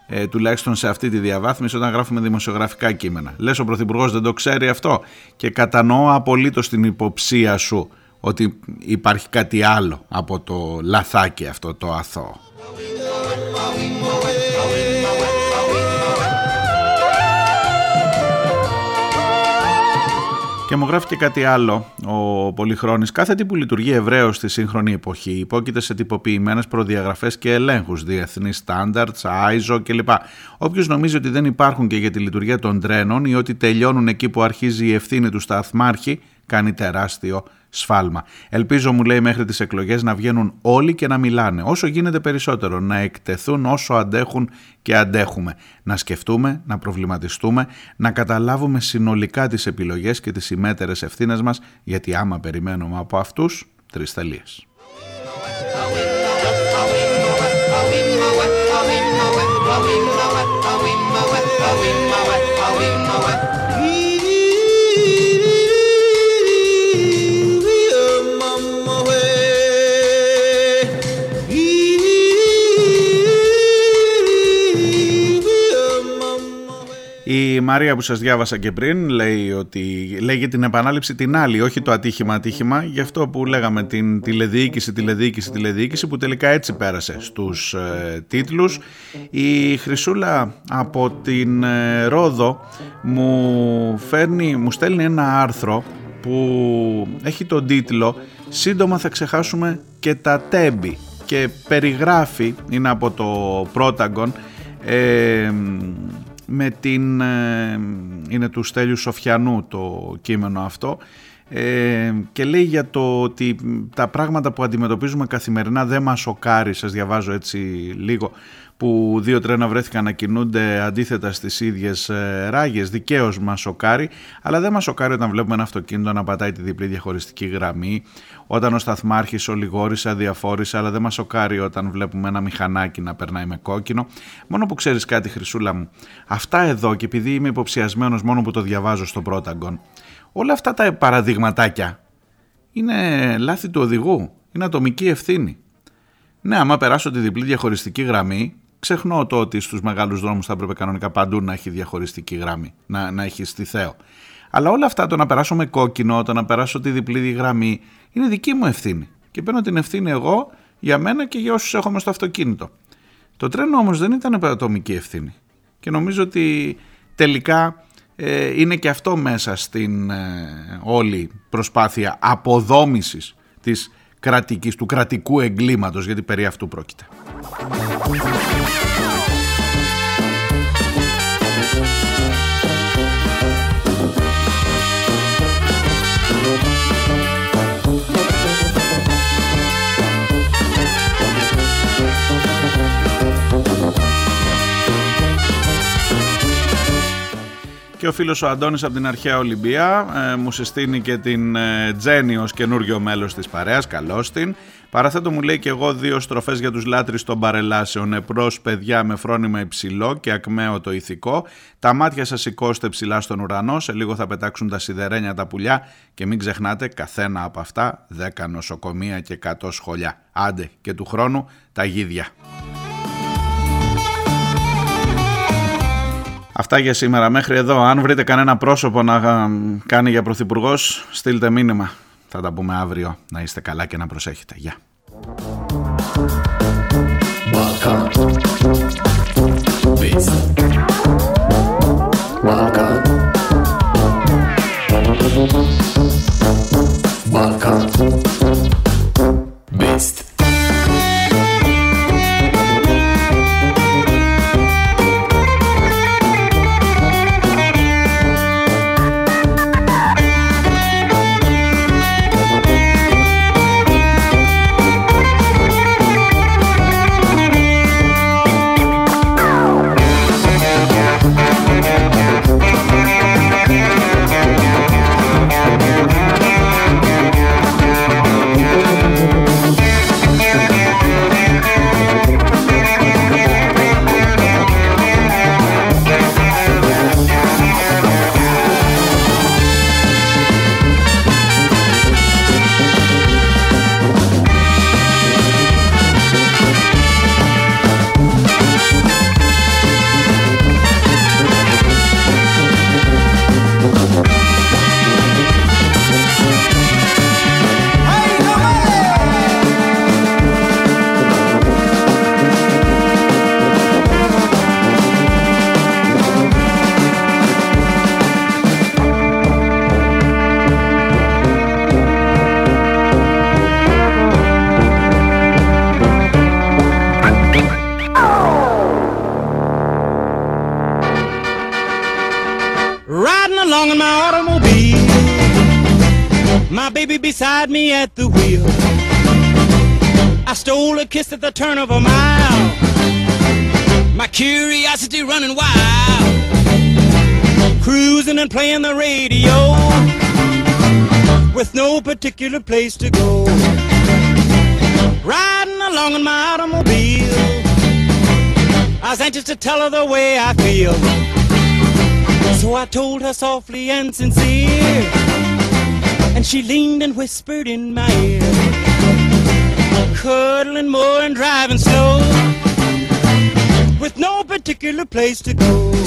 Ε, τουλάχιστον σε αυτή τη διαβάθμιση, όταν γράφουμε δημοσιογραφικά κείμενα. Λες, ο Πρωθυπουργός δεν το ξέρει αυτό; Και κατανοώ απολύτως την υποψία σου ότι υπάρχει κάτι άλλο από το λαθάκι αυτό το αθώο. Και μου γράφει και κάτι άλλο ο Πολυχρόνης. Κάθε τι που λειτουργεί ευρέως στη σύγχρονη εποχή υπόκειται σε τυποποιημένες προδιαγραφές και ελέγχους, διεθνεί standards, ISO κλπ. Όποιος νομίζει ότι δεν υπάρχουν και για τη λειτουργία των τρένων ή ότι τελειώνουν εκεί που αρχίζει η ευθύνη του σταθμάρχη, κάνει τεράστιο σφάλμα. Ελπίζω, μου λέει, μέχρι τις εκλογές να βγαίνουν όλοι και να μιλάνε, όσο γίνεται περισσότερο, να εκτεθούν όσο αντέχουν και αντέχουμε. Να σκεφτούμε, να προβληματιστούμε, να καταλάβουμε συνολικά τις επιλογές και τις ημέτερες ευθύνες μας, γιατί άμα περιμένουμε από αυτούς, τρεις τελείες. Η Μαρία που σας διάβασα και πριν λέει ότι λέγει την επανάληψη την άλλη, όχι το ατύχημα ατύχημα, γι' αυτό που λέγαμε την τηλεδιοίκηση, τηλεδιοίκηση, τηλεδιοίκηση που τελικά έτσι πέρασε στους ε, τίτλους. Η Χρυσούλα από την ε, Ρόδο μου, φέρνει, μου στέλνει ένα άρθρο που έχει τον τίτλο «Σύντομα θα ξεχάσουμε και τα τέμπη» και περιγράφει, είναι από το Πρόταγκον, ε, με την, ε, είναι του Στέλιου Σοφιανού το κείμενο αυτό ε, και λέει για το ότι τα πράγματα που αντιμετωπίζουμε καθημερινά δεν μας σοκάρει, σας διαβάζω έτσι λίγο που δύο τρένα βρέθηκαν να κινούνται αντίθετα στις ίδιες ε, ράγες, δικαίως μας σοκάρει, αλλά δεν μας σοκάρει όταν βλέπουμε ένα αυτοκίνητο να πατάει τη διπλή διαχωριστική γραμμή, όταν ο σταθμάρχης ολιγόρησε, αδιαφόρησε, αλλά δεν μας σοκάρει όταν βλέπουμε ένα μηχανάκι να περνάει με κόκκινο. Μόνο που ξέρεις κάτι Χρυσούλα μου, αυτά εδώ και επειδή είμαι υποψιασμένος μόνο που το διαβάζω στο Πρόταγκον, όλα αυτά τα παραδειγματάκια είναι λάθη του οδηγού, είναι ατομική ευθύνη. Ναι, άμα περάσω τη διπλή διαχωριστική γραμμή, ξεχνώ το ότι στους μεγάλους δρόμους θα έπρεπε κανονικά παντού να έχει διαχωριστική γραμμή, να, να έχει στη Θέο. Αλλά όλα αυτά, το να περάσω με κόκκινο, το να περάσω τη διπλή γραμμή, είναι δική μου ευθύνη. Και παίρνω την ευθύνη εγώ για μένα και για όσους έχουμε στο αυτοκίνητο. Το τρένο όμως δεν ήταν ατομική ευθύνη. Και νομίζω ότι τελικά ε, είναι και αυτό μέσα στην ε, όλη προσπάθεια αποδόμησης της κρατικής, του κρατικού εγκλήματος, γιατί περί αυτού πρόκειται. Και ο φίλος ο Αντώνης από την αρχαία Ολυμπία ε, μου συστήνει και την ε, Τζέννη ως καινούριο μέλος της παρέας, καλώς την. Παραθέτω μου λέει και εγώ δύο στροφές για τους λάτρεις των παρελάσεων. Επρός παιδιά με φρόνημα υψηλό και ακμαίο το ηθικό. Τα μάτια σας σηκώστε ψηλά στον ουρανό, σε λίγο θα πετάξουν τα σιδερένια τα πουλιά και μην ξεχνάτε καθένα από αυτά δέκα νοσοκομεία και 100 σχολιά. Άντε και του χρόνου τα γίδια. Αυτά για σήμερα. Μέχρι εδώ. Αν βρείτε κανένα πρόσωπο να κάνει για πρωθυπουργός, στείλτε μήνυμα. Θα τα πούμε αύριο. Να είστε καλά και να προσέχετε. Γεια. Me at the wheel. I stole a kiss at the turn of a mile, my curiosity running wild. Cruising and playing the radio with no particular place to go. Riding along in my automobile, I was anxious to tell her the way I feel. So I told her softly and sincere, she leaned and whispered in my ear, cuddling more and driving slow, with no particular place to go.